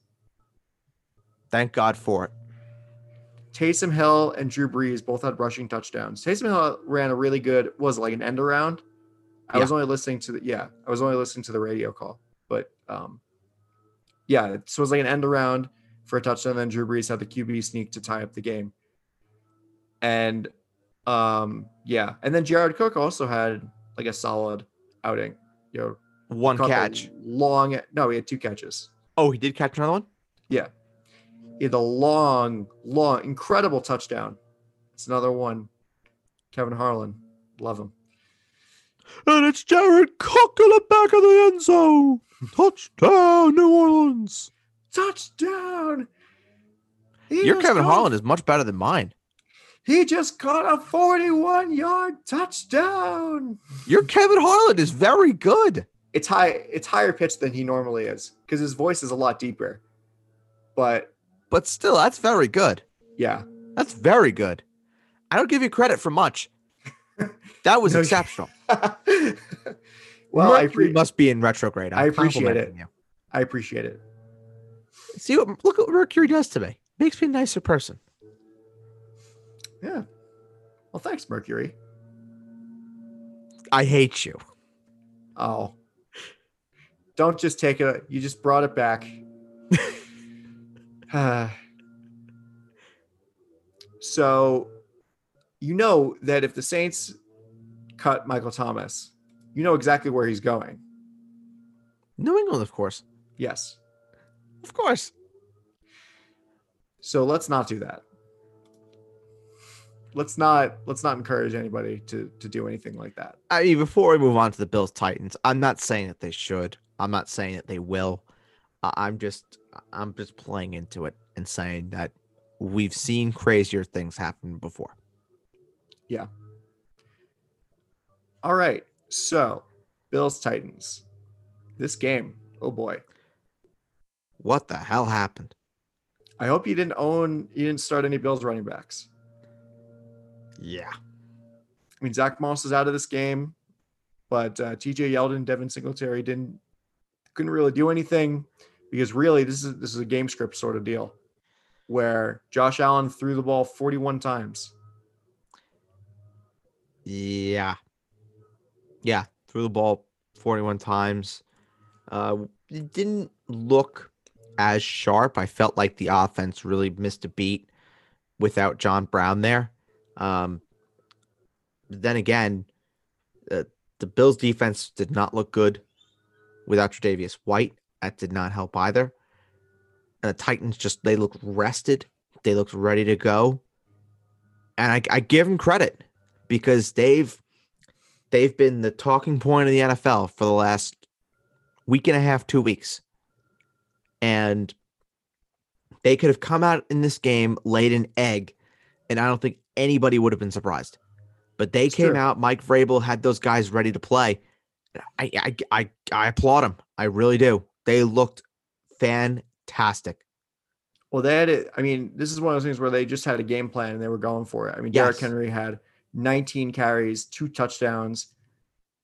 thank God for it. Taysom Hill and Drew Brees. Both had rushing touchdowns. Taysom Hill ran a really good was it like an end around. I was only listening to the yeah, I was only listening to the radio call, but um, yeah, so it was like an end around for a touchdown. Then Drew Brees had the QB sneak to tie up the game, and um, yeah, and then Jared Cook also had like a solid outing. You know, One catch. long. No, he had two catches. Oh, he did catch another one. Yeah, he had a long, long, incredible touchdown. It's another one. Kevin Harlan, love him. And it's Jared Cook in the back of the end zone. Touchdown, New Orleans. Touchdown! He Your Kevin caught- Harlan is much better than mine. He just caught a 41 yard touchdown. Your Kevin Harlan is very good. It's high, it's higher pitched than he normally is because his voice is a lot deeper. But But still, that's very good. yeah, That's very good. I don't give you credit for much. <laughs> That was No, exceptional. <laughs> well, I, Mercury appre- must be in retrograde. I'm I appreciate it. I appreciate it. See what look what Mercury does to me. Makes me a nicer person. Yeah. Well, thanks, Mercury. I hate you. Oh. Don't just take it. You just brought it back. <laughs> Uh, so, you know that if the Saints cut Michael Thomas, you know exactly where he's going. New England, of course. Yes. Of course. So let's not do that. Let's not let's not encourage anybody to to do anything like that. I mean, before we move on to the Bills Titans, I'm not saying that they should. I'm not saying that they will. I'm just I'm just playing into it and saying that we've seen crazier things happen before. Yeah. All right. So, Bills Titans. This game. Oh boy. What the hell happened? I hope you didn't own you didn't start any Bills running backs. Yeah. I mean, Zack Moss is out of this game, but uh, TJ Yeldon, Devin Singletary didn't couldn't really do anything because really this is this is a game script sort of deal where Josh Allen threw the ball 41 times. Yeah. Yeah. Threw the ball 41 times. Uh, it didn't look as sharp. I felt like the offense really missed a beat without John Brown there. Um, then again, uh, the Bills defense did not look good without Tre'Davious White. That did not help either. And the Titans just they looked rested. They looked ready to go. And I, I give them credit because they've they've been the talking point of the NFL for the last week and a half, two weeks. And they could have come out in this game laid an egg, and I don't think anybody would have been surprised. But they It's came true. out. Mike Vrabel had those guys ready to play. I I I, I applaud them. I really do. They looked fantastic. Well, they had it. I mean, this is one of those things where they just had a game plan and they were going for it. I mean, Derrick Henry had 19 carries, two touchdowns.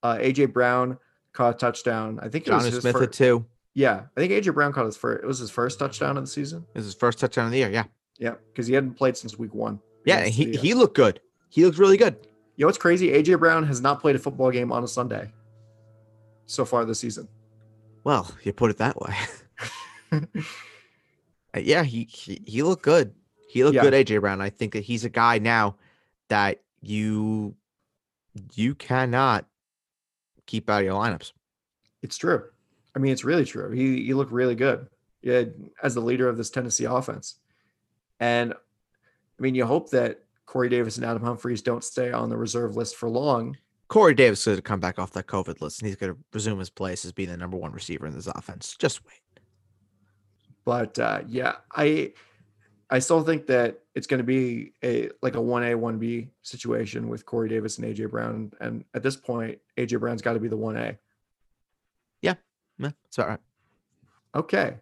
Uh, AJ Brown caught a touchdown. I think it was his Smith fir- at two. Yeah, I think AJ Brown caught his first. It was his first touchdown of the season. This is his first touchdown of the year. Yeah. Yeah, because he hadn't played since week one. Yeah. He, the, uh, he looked good. He looked really good. You know what's crazy? AJ Brown has not played a football game on a Sunday so far this season. Well, you put it that way. <laughs> Uh, yeah, he, he he looked good. He looked Yeah. good, AJ Brown. I think that he's a guy now that you you cannot keep out of your lineups. It's true. I mean, it's really true. He he looked really good. Yeah, as the leader of this Tennessee offense. And I mean, you hope that Corey Davis and Adam Humphries don't stay on the reserve list for long. Corey Davis is going to come back off that COVID list and he's going to resume his place as being the number one receiver in this offense. Just wait. But uh, yeah, I I still think that it's going to be a like a one A one B situation with Corey Davis and AJ Brown, and at this point, AJ Brown's got to be the one A. Yeah, that's all right. Okay,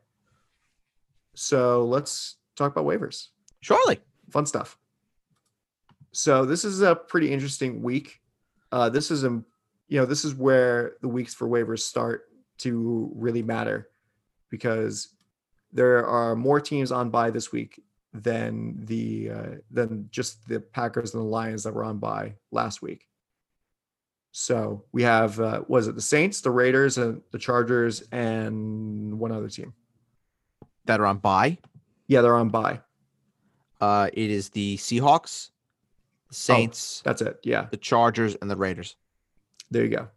so let's talk about waivers. Surely, fun stuff. So this is a pretty interesting week. Uh, this is a you know this is where the weeks for waivers start to really matter because there are more teams on bye this week than the uh, than just the Packers and the Lions that were on bye last week. So we have uh, was it the Saints, the Raiders, and the Chargers, and one other team that are on bye. Yeah, they're on bye. Uh, it is the Seahawks, the Saints. Oh, that's it. Yeah, the Chargers and the Raiders. There you go.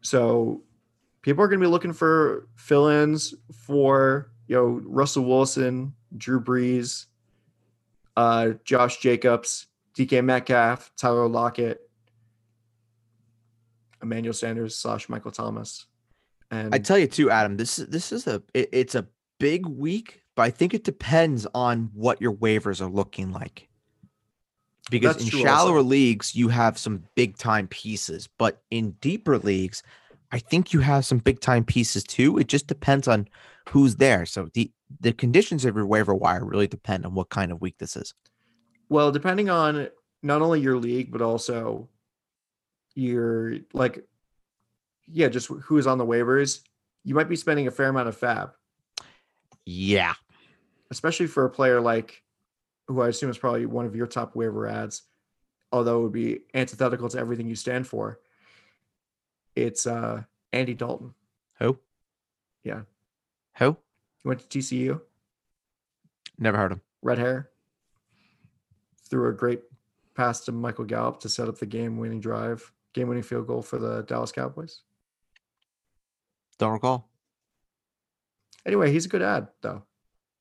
So people are going to be looking for fill-ins for you know Russell Wilson, Drew Brees, uh, Josh Jacobs, DK Metcalf, Tyler Lockett, Emmanuel Sanders slash Michael Thomas. And I tell you too, Adam, this is this is a it, it's a big week, but I think it depends on what your waivers are looking like. Because That's in shallower also. leagues, you have some big time pieces, but in deeper leagues, I think you have some big time pieces too. It just depends on who's there. So the the conditions of your waiver wire really depend on what kind of week this is. Well, depending on not only your league but also your like yeah, just who is on the waivers, you might be spending a fair amount of fab. Yeah. Especially for a player like who I assume is probably one of your top waiver ads, although it would be antithetical to everything you stand for. It's uh Andy Dalton. Who? Yeah. Who? He went to TCU. Never heard him. Red hair. Threw a great pass to Michael Gallup to set up the game-winning drive, game-winning field goal for the Dallas Cowboys. Don't recall. Anyway, he's a good ad though,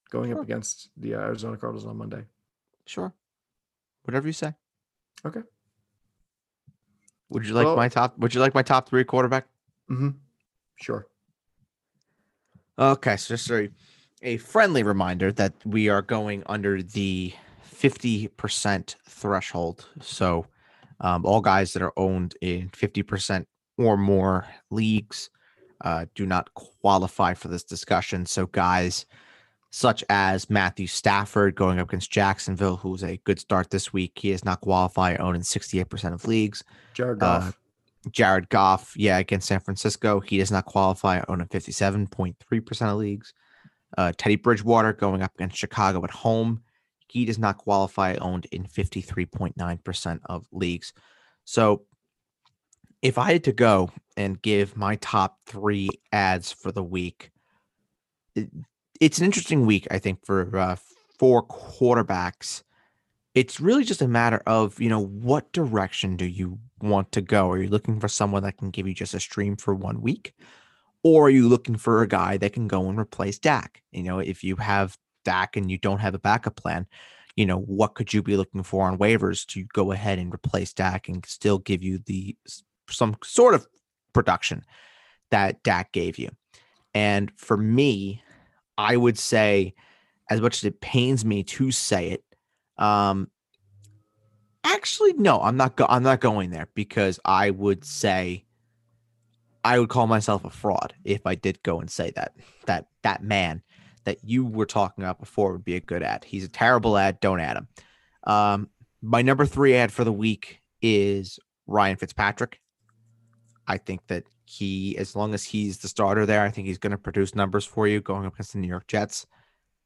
going sure. up against the Arizona Cardinals on Monday. Sure. Whatever you say. Okay. Would you like well, my top? Would you like my top three quarterback? Mm-hmm. Sure. Okay, so just a, a friendly reminder that we are going under the 50% threshold. So, um, all guys that are owned in 50% or more leagues uh, do not qualify for this discussion. So, guys such as Matthew Stafford going up against Jacksonville, who's a good start this week, he does not qualified, owned in 68% of leagues. Jared Goff. Uh, Jared Goff, yeah, against San Francisco, he does not qualify, owned in 57.3% of leagues. Uh, Teddy Bridgewater going up against Chicago at home, he does not qualify, owned in 53.9% of leagues. So if I had to go and give my top three ads for the week, it's an interesting week, I think, for uh, four quarterbacks. It's really just a matter of, you know, what direction do you want to go? Are you looking for someone that can give you just a stream for one week? Or are you looking for a guy that can go and replace Dak? You know, if you have Dak and you don't have a backup plan, you know, what could you be looking for on waivers to go ahead and replace Dak and still give you the some sort of production that Dak gave you. And for me, I would say, as much as it pains me to say it, um, actually, no, I'm not. Go- I'm not going there because I would say I would call myself a fraud if I did go and say that that that man that you were talking about before would be a good ad. He's a terrible ad. Don't add him. Um, my number three ad for the week is Ryan Fitzpatrick. I think that he, as long as he's the starter there, I think he's going to produce numbers for you going up against the New York Jets.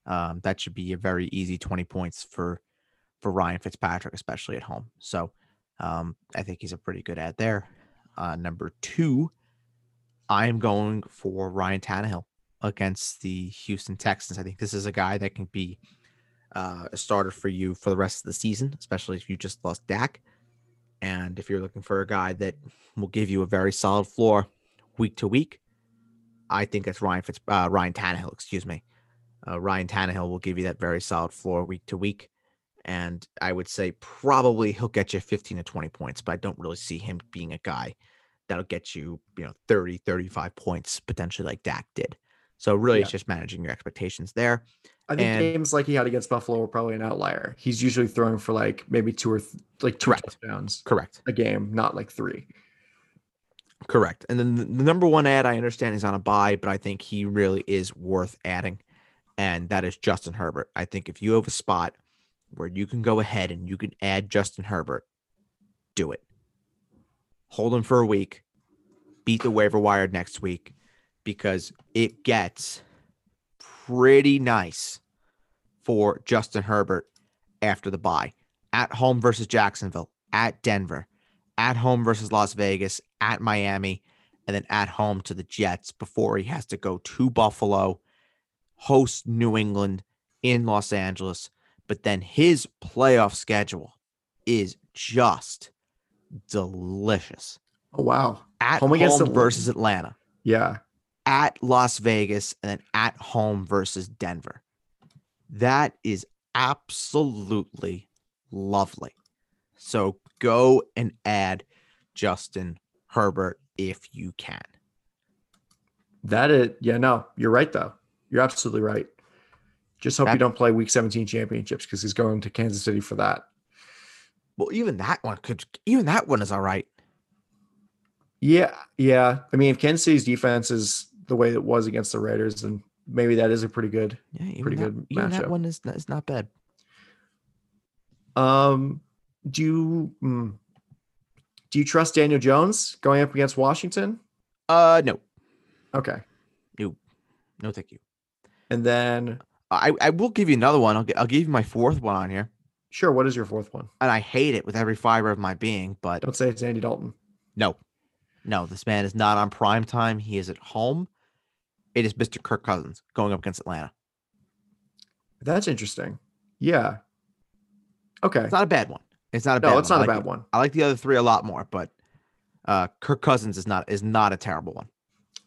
Um, that should be a very easy 20 points for for Ryan Fitzpatrick, especially at home. So um, I think he's a pretty good ad there. Uh, number two, I am going for Ryan Tannehill against the Houston Texans. I think this is a guy that can be uh, a starter for you for the rest of the season, especially if you just lost Dak. And if you're looking for a guy that will give you a very solid floor week to week, I think that's Ryan Fitz, uh, Ryan Tannehill. Excuse me, uh, Ryan Tannehill will give you that very solid floor week to week. And I would say probably he'll get you 15 to 20 points, but I don't really see him being a guy that'll get you, you know, 30, 35 points potentially like Dak did. So really Yeah. it's just managing your expectations there. I think And- games like he had against Buffalo were probably an outlier. He's usually throwing for like maybe two or th- like two Correct. touchdowns Correct. a game, not like three. Correct. And then the, the number one ad I understand is on a bye, but I think he really is worth adding. And that is Justin Herbert. I think if you have a spot where you can go ahead and you can add Justin Herbert, do it. Hold him for a week, beat the waiver wire next week because it gets pretty nice for Justin Herbert after the bye. At home versus Jacksonville, at Denver, at home versus Las Vegas, at Miami, and then at home to the Jets before he has to go to Buffalo, host New England in Los Angeles. But then his playoff schedule is just delicious. Oh wow. At Home home, against Atlanta. versus Atlanta, Yeah. at Las Vegas, and then at home versus Denver. That is absolutely lovely. So go and add Justin Herbert if you can. That it. Yeah, no, you're right though. You're absolutely right. Just hope That- you don't play week 17 championships because he's going to Kansas City for that. Well, even that one could even that one is all right. Yeah, yeah. I mean, if Kansas City's defense is the way it was against the Raiders, then maybe that is a pretty good. Yeah, even Pretty that, good even that matchup. one is is not bad. Um, do you mm, do you trust Daniel Jones going up against Washington? Uh no. Okay, No no, thank you. and then I, I will give you another one. I'll, I'll give you my fourth one on here. sure. What is your fourth one? And I hate it with every fiber of my being, but Don't say it's Andy Dalton. no. No, this man is not on prime time. He is at home. It is Mr. Kirk Cousins going up against Atlanta. That's interesting. Yeah. Okay. It's not a bad one. It's not a bad No, one. it's not a like bad one. I like the other three a lot more, but uh Kirk Cousins is not is not a terrible one.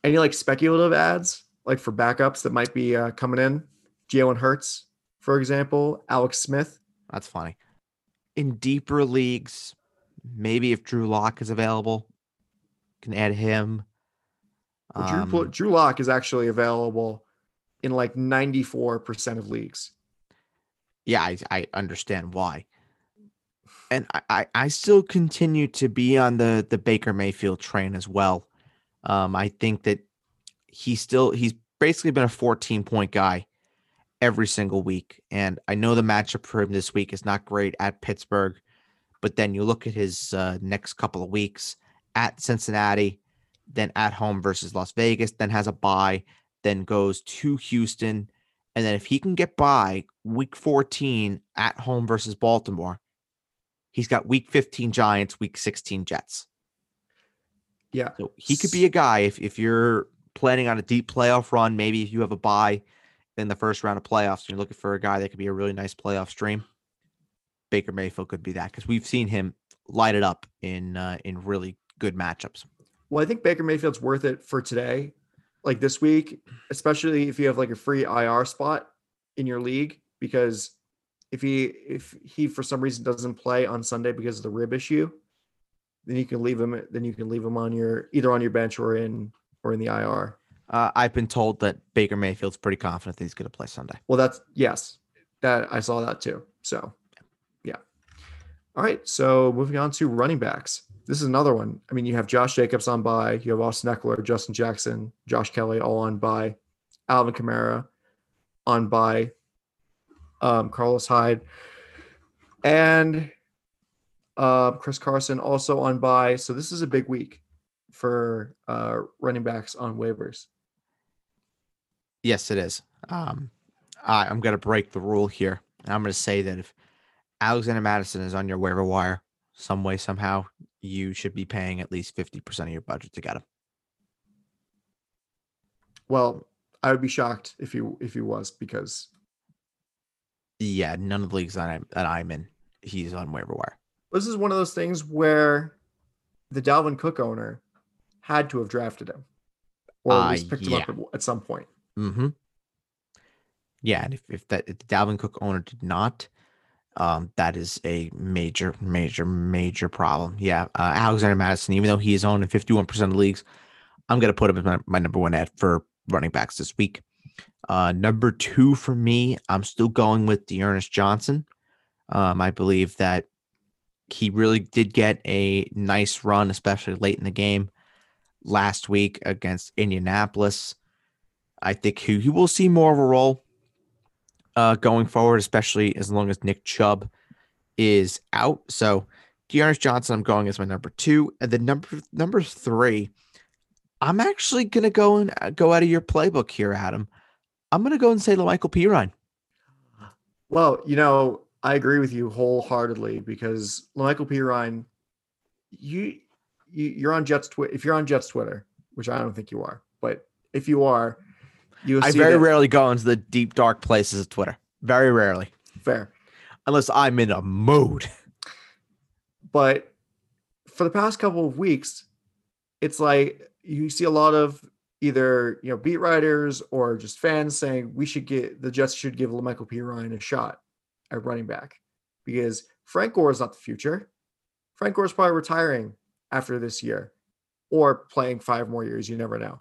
Any like speculative ads, like for backups that might be uh, coming in? Jalen Hurts, for example, Alex Smith. That's funny. In deeper leagues, maybe if Drew Lock is available, can add him. Well, Drew, Um, Drew Lock is actually available in like 94% of leagues. yeah, I, I understand why. And I, I, I still continue to be on the the Baker Mayfield train as well. Um, I think that he's still he's basically been a 14 point guy every single week. And I know the matchup for him this week is not great at Pittsburgh, but then you look at his uh, next couple of weeks at Cincinnati, then at home versus Las Vegas, then has a bye, then goes to Houston. And then if he can get by week 14 at home versus Baltimore, he's got week 15 Giants, week 16 Jets. Yeah. So he could be a guy if, if you're planning on a deep playoff run, maybe if you have a bye in the first round of playoffs and you're looking for a guy that could be a really nice playoff stream, Baker Mayfield could be that because we've seen him light it up in uh, in really good matchups. Well, I think Baker Mayfield's worth it for today, like this week, especially if you have like a free IR spot in your league. Because if he if he for some reason doesn't play on Sunday because of the rib issue, then you can leave him. Then you can leave him on your either on your bench or in or in the IR. Uh, I've been told that Baker Mayfield's pretty confident that he's going to play Sunday. Well, that's yes, that I saw that too. So, yeah. All right. So moving on to running backs. This is another one. I mean, you have Josh Jacobs on bye, you have Austin Ekeler, Justin Jackson, Josh Kelley, all on bye, Alvin Kamara on bye, um, Carlos Hyde, and uh, Chris Carson also on bye. So this is a big week for uh, running backs on waivers. Yes, it is. Um, I, I'm going to break the rule here. And I'm going to say that if Alexander Mattison is on your waiver wire some way, somehow, you should be paying at least 50% of your budget to get him. Well, I would be shocked if he if he was because Yeah, none of the leagues that I'm, that I'm in, he's on waiver wire. this is one of those things where the Dalvin Cook owner had to have drafted him or at Uh, least picked him up at, at some point. Mm-hmm. Yeah, and if, if that if the Dalvin Cook owner did not, Um, that is a major, major, major problem. Yeah, uh, Alexander Mattison, even though he is owned in 51% of leagues, I'm going to put him as my, my number one ad for running backs this week. Uh, number two for me, I'm still going with D'Ernest Johnson. Um, I believe that he really did get a nice run, especially late in the game last week against Indianapolis. I think he, he will see more of a role uh, going forward, especially as long as Nick Chubb is out. So D'Ernest Johnson, I'm going as my number two, and then number number three, I'm actually gonna go and uh, go out of your playbook here, Adam. I'm gonna go and say Michael Perine. Well, you know, I agree with you wholeheartedly because Michael Perine, you, you you're on Jets Twitter. If you're on Jets Twitter, which I don't think you are, but if you are, you I very that, rarely go into the deep dark places of Twitter. Very rarely. Fair. Unless I'm in a mood. But for the past couple of weeks, it's like you see a lot of either you know beat writers or just fans saying we should get the Jets should give Michael Ryan a shot at running back because Frank Gore is not the future. Frank Gore is probably retiring after this year or playing five more years. You never know.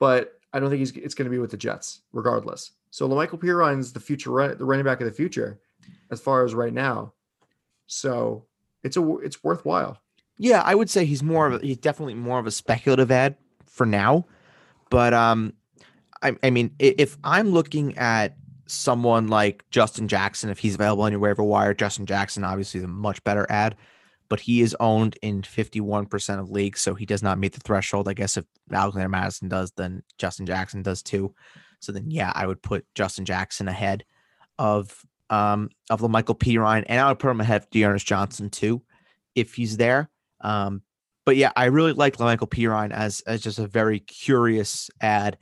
But I don't think he's it's going to be with the Jets regardless. So La'Mical Perine is the future the running back of the future as far as right now. So it's a it's worthwhile. Yeah, I would say he's more of a, he's definitely more of a speculative ad for now. But um I, I mean if I'm looking at someone like Justin Jackson, if he's available on your waiver wire, Justin Jackson obviously is a much better ad but he is owned in 51% of leagues, so he does not meet the threshold. I guess if Alexander Mattison does, then Justin Jackson does too. So then, yeah, I would put Justin Jackson ahead of um of Michael Perine, and I would put him ahead of D'Ernest Johnson too, if he's there. Um, but yeah, I really like Michael Perine as as just a very curious ad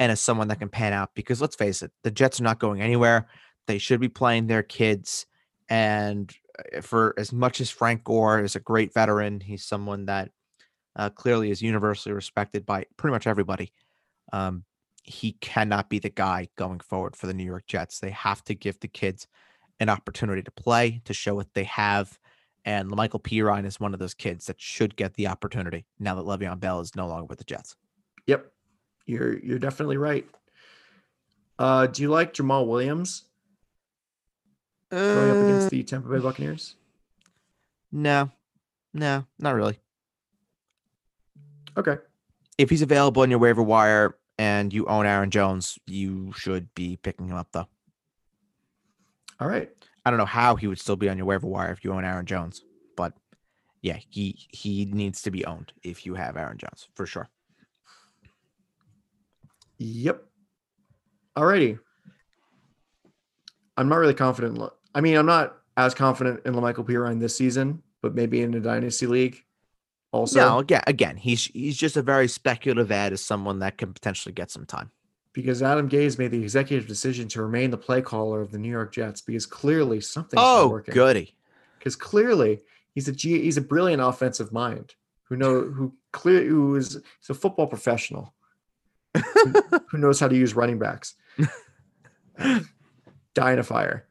and as someone that can pan out because let's face it, the Jets are not going anywhere. They should be playing their kids, and for as much as Frank Gore is a great veteran, he's someone that uh, clearly is universally respected by pretty much everybody. Um, he cannot be the guy going forward for the New York Jets. They have to give the kids an opportunity to play, to show what they have. And Michael Perine is one of those kids that should get the opportunity now that Le'Veon Bell is no longer with the Jets. Yep, you're you're definitely right. Uh, do you like Jamaal Williams? Going up against uh, the Tampa Bay Buccaneers? No, no, not really. Okay. If he's available on your waiver wire and you own Aaron Jones, you should be picking him up though. All right. I don't know how he would still be on your waiver wire if you own Aaron Jones, but yeah, he he needs to be owned if you have Aaron Jones for sure. Yep. Alrighty. I'm not really confident. I mean, I'm not as confident in La'Mical Perine this season, but maybe in a dynasty league. Also, no, again, again, he's he's just a very speculative ad as someone that can potentially get some time. Because Adam Gase made the executive decision to remain the play caller of the New York Jets because clearly something's oh, working. goody. Because clearly he's a G, he's a brilliant offensive mind who know who clear who is he's a football professional who, <laughs> who knows how to use running backs. <laughs> In a fire.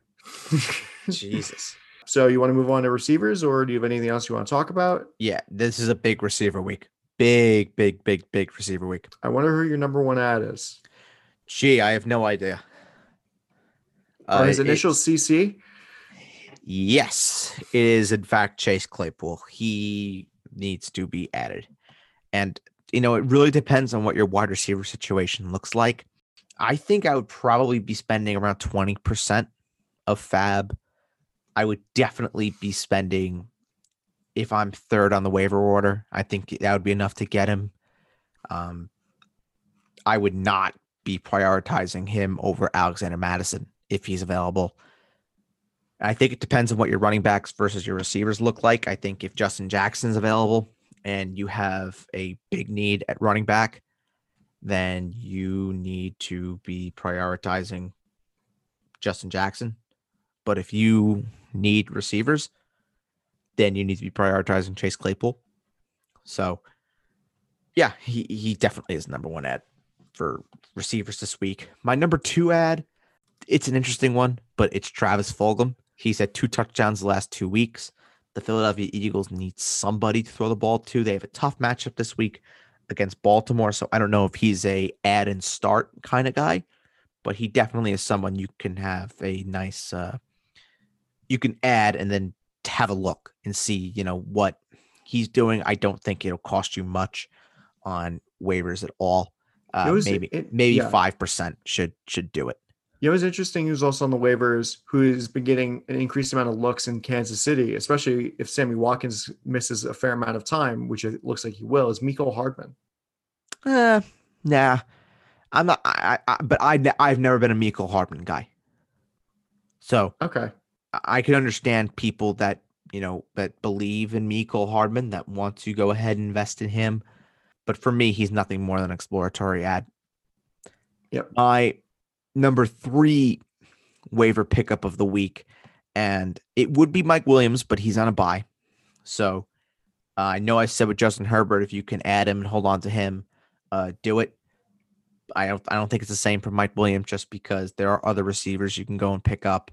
Jesus. So you want to move on to receivers, or do you have anything else you want to talk about? Yeah, this is a big receiver week. Big, big, big, big receiver week. I wonder who your number one ad is. Gee, I have no idea. Uh, his initial CC? Yes, it is in fact Chase Claypool. He needs to be added. And you know, it really depends on what your wide receiver situation looks like. I think I would probably be spending around 20% of fab. I would definitely be spending if I'm third on the waiver order. I think that would be enough to get him. Um, I would not be prioritizing him over Alexander Mattison if he's available. I think it depends on what your running backs versus your receivers look like. I think if Justin Jackson's available and you have a big need at running back, then you need to be prioritizing Justin Jackson. But if you need receivers, then you need to be prioritizing Chase Claypool. So, yeah, he, he definitely is number one ad for receivers this week. My number two ad, it's an interesting one, but it's Travis Fulgham. He's had two touchdowns the last two weeks. The Philadelphia Eagles need somebody to throw the ball to. They have a tough matchup this week against Baltimore, so I don't know if he's a add and start kind of guy, but he definitely is someone you can have a nice uh you can add and then have a look and see, you know, what he's doing. I don't think it'll cost you much on waivers at all. Uh, maybe it- maybe yeah. five percent should should do it. You know, it was interesting. He was also on the waivers, who has been getting an increased amount of looks in Kansas City, especially if Sammy Watkins misses a fair amount of time, which it looks like he will. Is Mecole Hardman? Uh, nah, I'm not. I, I, but I I've never been a Mecole Hardman guy, so Okay, I- can understand people that you know that believe in Mecole Hardman that want to go ahead and invest in him. But for me, he's nothing more than an exploratory ad. Yep. My number three waiver pickup of the week, and it would be Mike Williams, but he's on a bye. So uh, I know I said with Justin Herbert, if you can add him and hold on to him, uh, do it. I don't. I don't think it's the same for Mike Williams, just because there are other receivers you can go and pick up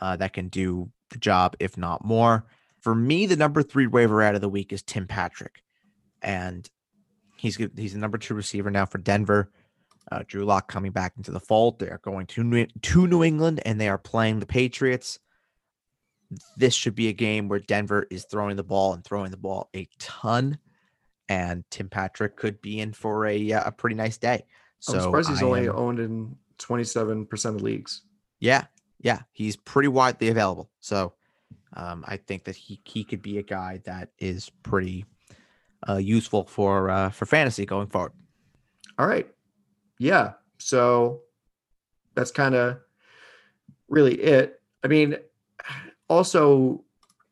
uh, that can do the job, if not more. For me, the number three waiver out of the week is Tim Patrick, and he's he's the number two receiver now for Denver. Uh, Drew Lock coming back into the fold. They are going to New, to New England, and they are playing the Patriots. This should be a game where Denver is throwing the ball and throwing the ball a ton, and Tim Patrick could be in for a uh, a pretty nice day. So I'm surprised he's I only am- owned in 27 percent of leagues. yeah, yeah, he's pretty widely available. So um, I think that he he could be a guy that is pretty uh, useful for uh, for fantasy going forward. All right, yeah. So that's kind of really it. I mean, also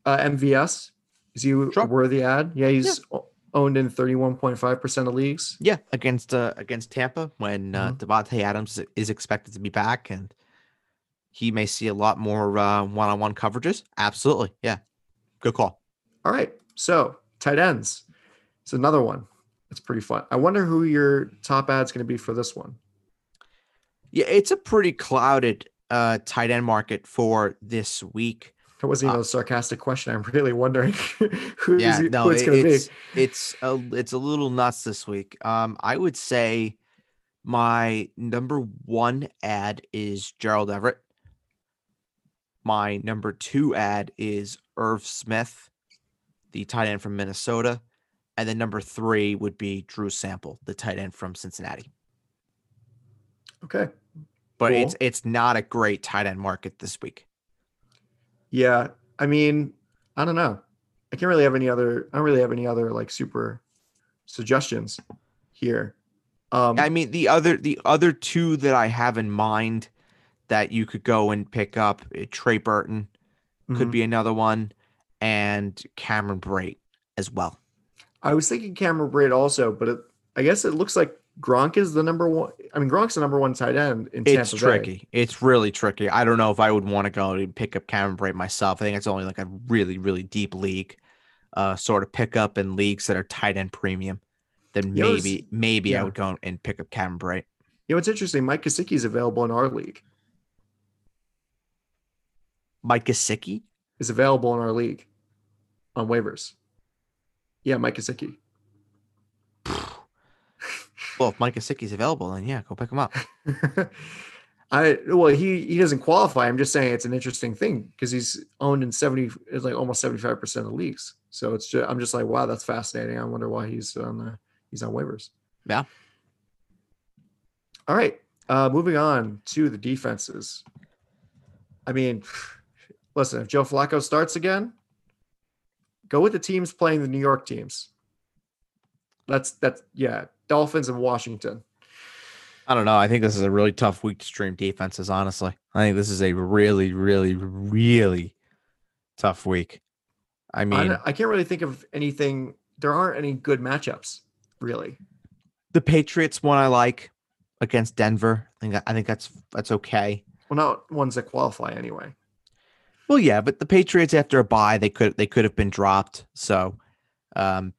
uh, MVS is he Sure. worthy ad? Yeah, he's o- owned in 31.5 percent of leagues. Yeah, against uh, against Tampa when uh, Mhm. Davante Adams is expected to be back and he may see a lot more uh, one-on-one coverages. Absolutely, yeah, good call. All right. So tight ends. It's another one. It's pretty fun. I wonder who your top ad's going to be for this one. Yeah, it's a pretty clouded uh, tight end market for this week. That wasn't even Uh, a sarcastic question. I'm really wondering <laughs> who, yeah, is, no, who it's it- going to it's be. it's a it's a little nuts this week. Um, I would say my number one ad is Gerald Everett. My number two ad is Irv Smith, the tight end from Minnesota, and then number three would be Drew Sample, the tight end from Cincinnati. Okay. But it's it's not a great tight end market this week. Yeah. I mean, I don't know. I can't really have any other, I don't really have any other like super suggestions here. Um, I mean, the other the other two that I have in mind that you could go and pick up, uh, Trey Burton could mhm. be another one, and Cameron Brate as well. I was thinking Cameron Brate also, but it, I guess it looks like Gronk is the number one. I mean, Gronk's the number one tight end in Tampa It's Bay. tricky. It's really tricky. I don't know if I would want to go and pick up Cameron Brate myself. I think it's only like a really, really deep league, uh, sort of pick up in leagues that are tight end premium. Then You know, it's- maybe, maybe yeah. I would go and pick up Cameron Brate. You know, it's interesting. Mike Gesicki is available in our league. Mike Gesicki. Is available in our league on waivers. Yeah, Mike Gesicki. <laughs> Well, if Mike Gesicki's available, then yeah, go pick him up. <laughs> I well, he he doesn't qualify. I'm just saying it's an interesting thing because he's owned in 70, it's like almost 75 percent of leagues. So it's just I'm just like, wow, that's fascinating. I wonder why he's on the he's on waivers. Yeah. All right. Uh moving on to the defenses. I mean, listen, if Joe Flacco starts again, go with the teams playing the New York teams. That's that's yeah, Dolphins and Washington. I don't know. I think this is a really tough week to stream defenses, honestly. I think this is a really, really, really tough week. I I, mean, don't- I can't really think of anything. There aren't any good matchups, really. the Patriots one I like against Denver. I think I think that's that's okay. Well, not ones that qualify anyway. Well, yeah, but the Patriots after a bye, they could they could have been dropped. So um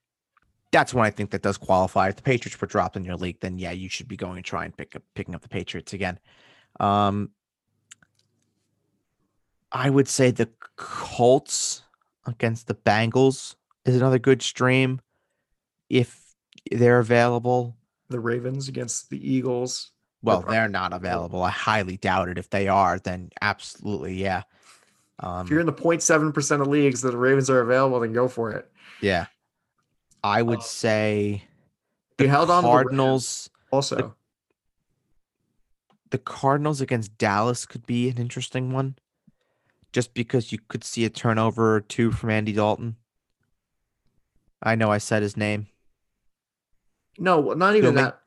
that's when I think that does qualify. If the Patriots were dropped in your league, then yeah, you should be going and try and pick up picking up the Patriots again. Um I would say the Colts against the Bengals is another good stream if they're available. The Ravens against the Eagles. Well, they're not available. I highly doubt it. If they are, then absolutely, yeah. Um, If you're in the 0.7% of leagues that the Ravens are available, then go for it. yeah. I would Uh, say You held on the Cardinals. also. the Cardinals against Dallas could be an interesting one, just because you could see a turnover or two from Andy Dalton. I know I said his name. No, not even that.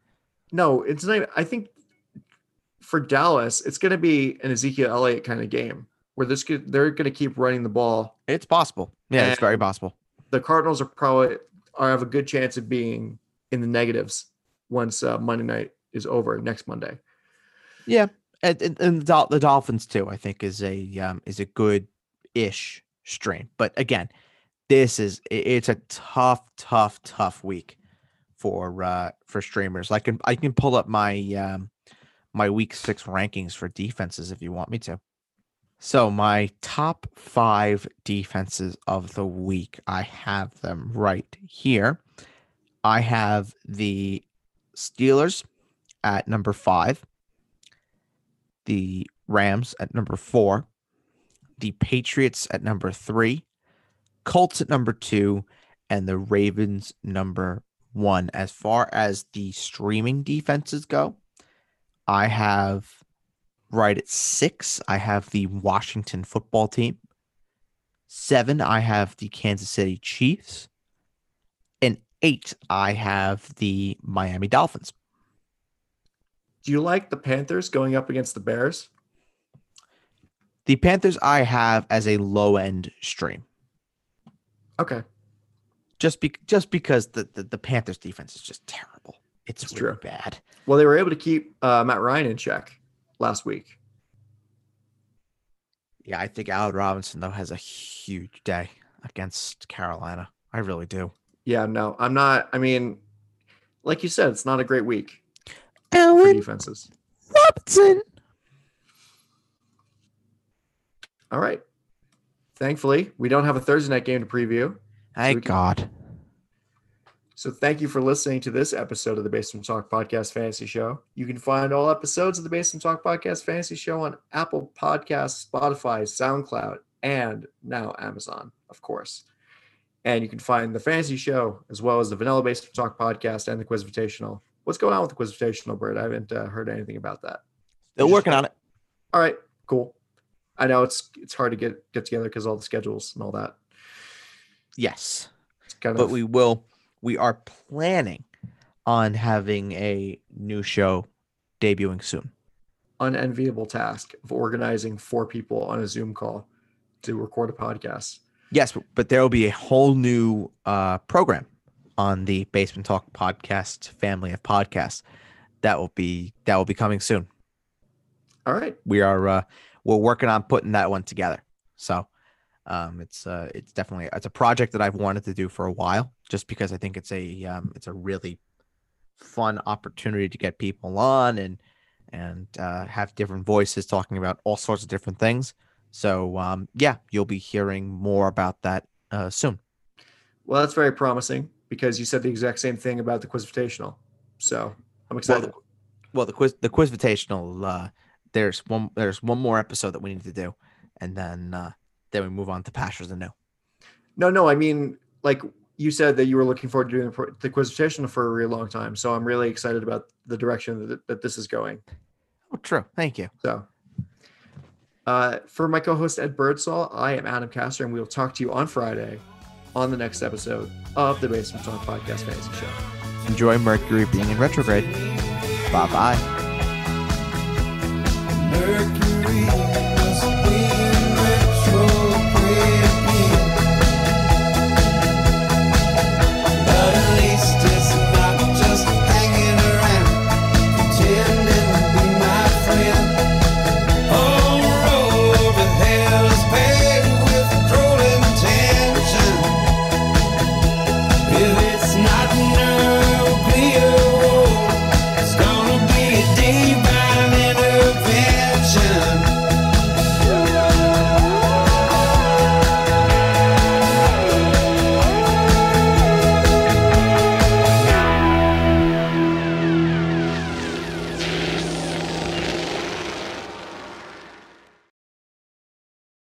No, it's not. Even, I think for Dallas, it's going to be an Ezekiel Elliott kind of game where this could, they're going to keep running the ball. It's possible. Yeah, it's very possible. The Cardinals are probably are have a good chance of being in the negatives once uh, Monday night is over next Monday. Yeah, and, and, and the, Dol- the Dolphins too. I think is a um, is a good ish stream. But again, this is it's a tough, tough, tough week for uh for streamers. I can I can pull up my um my week six rankings for defenses if you want me to. So my top five defenses of the week, I have them right here. I have the Steelers at number five the Rams at number four, the Patriots at number three, Colts at number two, and the Ravens number one. As far as the streaming defenses go, I have right at six, I have the Washington football team. Seven, I have the Kansas City Chiefs. And eight, I have the Miami Dolphins. Do you like the Panthers going up against the Bears? The Panthers I have as a low end stream. Okay, Just be just because the, the, the Panthers defense is just terrible. It's That's really true. bad. well they were able to keep uh, Matt Ryan in check last week. Yeah, I think Allen Robinson though has a huge day against Carolina. I really do. Yeah, no, I'm not. I mean, like you said, it's not a great week for Allen defenses. Robinson. All right. Thankfully, we don't have a Thursday night game to preview. Thank we can- God. So thank you for listening to this episode of the Basement Talk Podcast Fantasy Show. You can find all episodes of the Basement Talk Podcast Fantasy Show on Apple Podcasts, Spotify, SoundCloud, and now Amazon, of course. And you can find the Fantasy Show as well as the Vanilla Basement Talk Podcast and the Quiz Invitational. What's going on with the Quiz Invitational, Bert? I haven't uh, heard anything about that. Still Just working on it. All right, cool. I know it's it's hard to get get together because all the schedules and all that. Yes. It's kind But of we will we are planning on having a new show debuting soon. unenviable task of organizing four people on a Zoom call to record a podcast. Yes, but, there will be a whole new uh, program on the Basement Talk podcast family of podcasts that will be that will be coming soon. All right. We are uh, we're working on putting that one together. So um, it's uh, it's definitely it's a project that I've wanted to do for a while, just because I think it's a um, it's a really fun opportunity to get people on and and uh, have different voices talking about all sorts of different things. So um, yeah, you'll be hearing more about that uh, soon. Well, that's very promising because you said the exact same thing about the Quizvitational. So I'm Well, excited. the, well, the quiz the quizvitational uh, there's one there's one more episode that we need to do, and then uh, then we move on to pastures anew. no, no, I mean, like you said that you were looking forward to doing the pro- the Quiz Invitational for a really long time. So I'm really excited about the direction that, that this is going. Oh, true. Thank you. So uh, for my co-host Ed Birdsall, I am Adam Castor, and we will talk to you on Friday on the next episode of the Basement Talk Podcast Fantasy Show. Enjoy Mercury being in retrograde. Bye bye.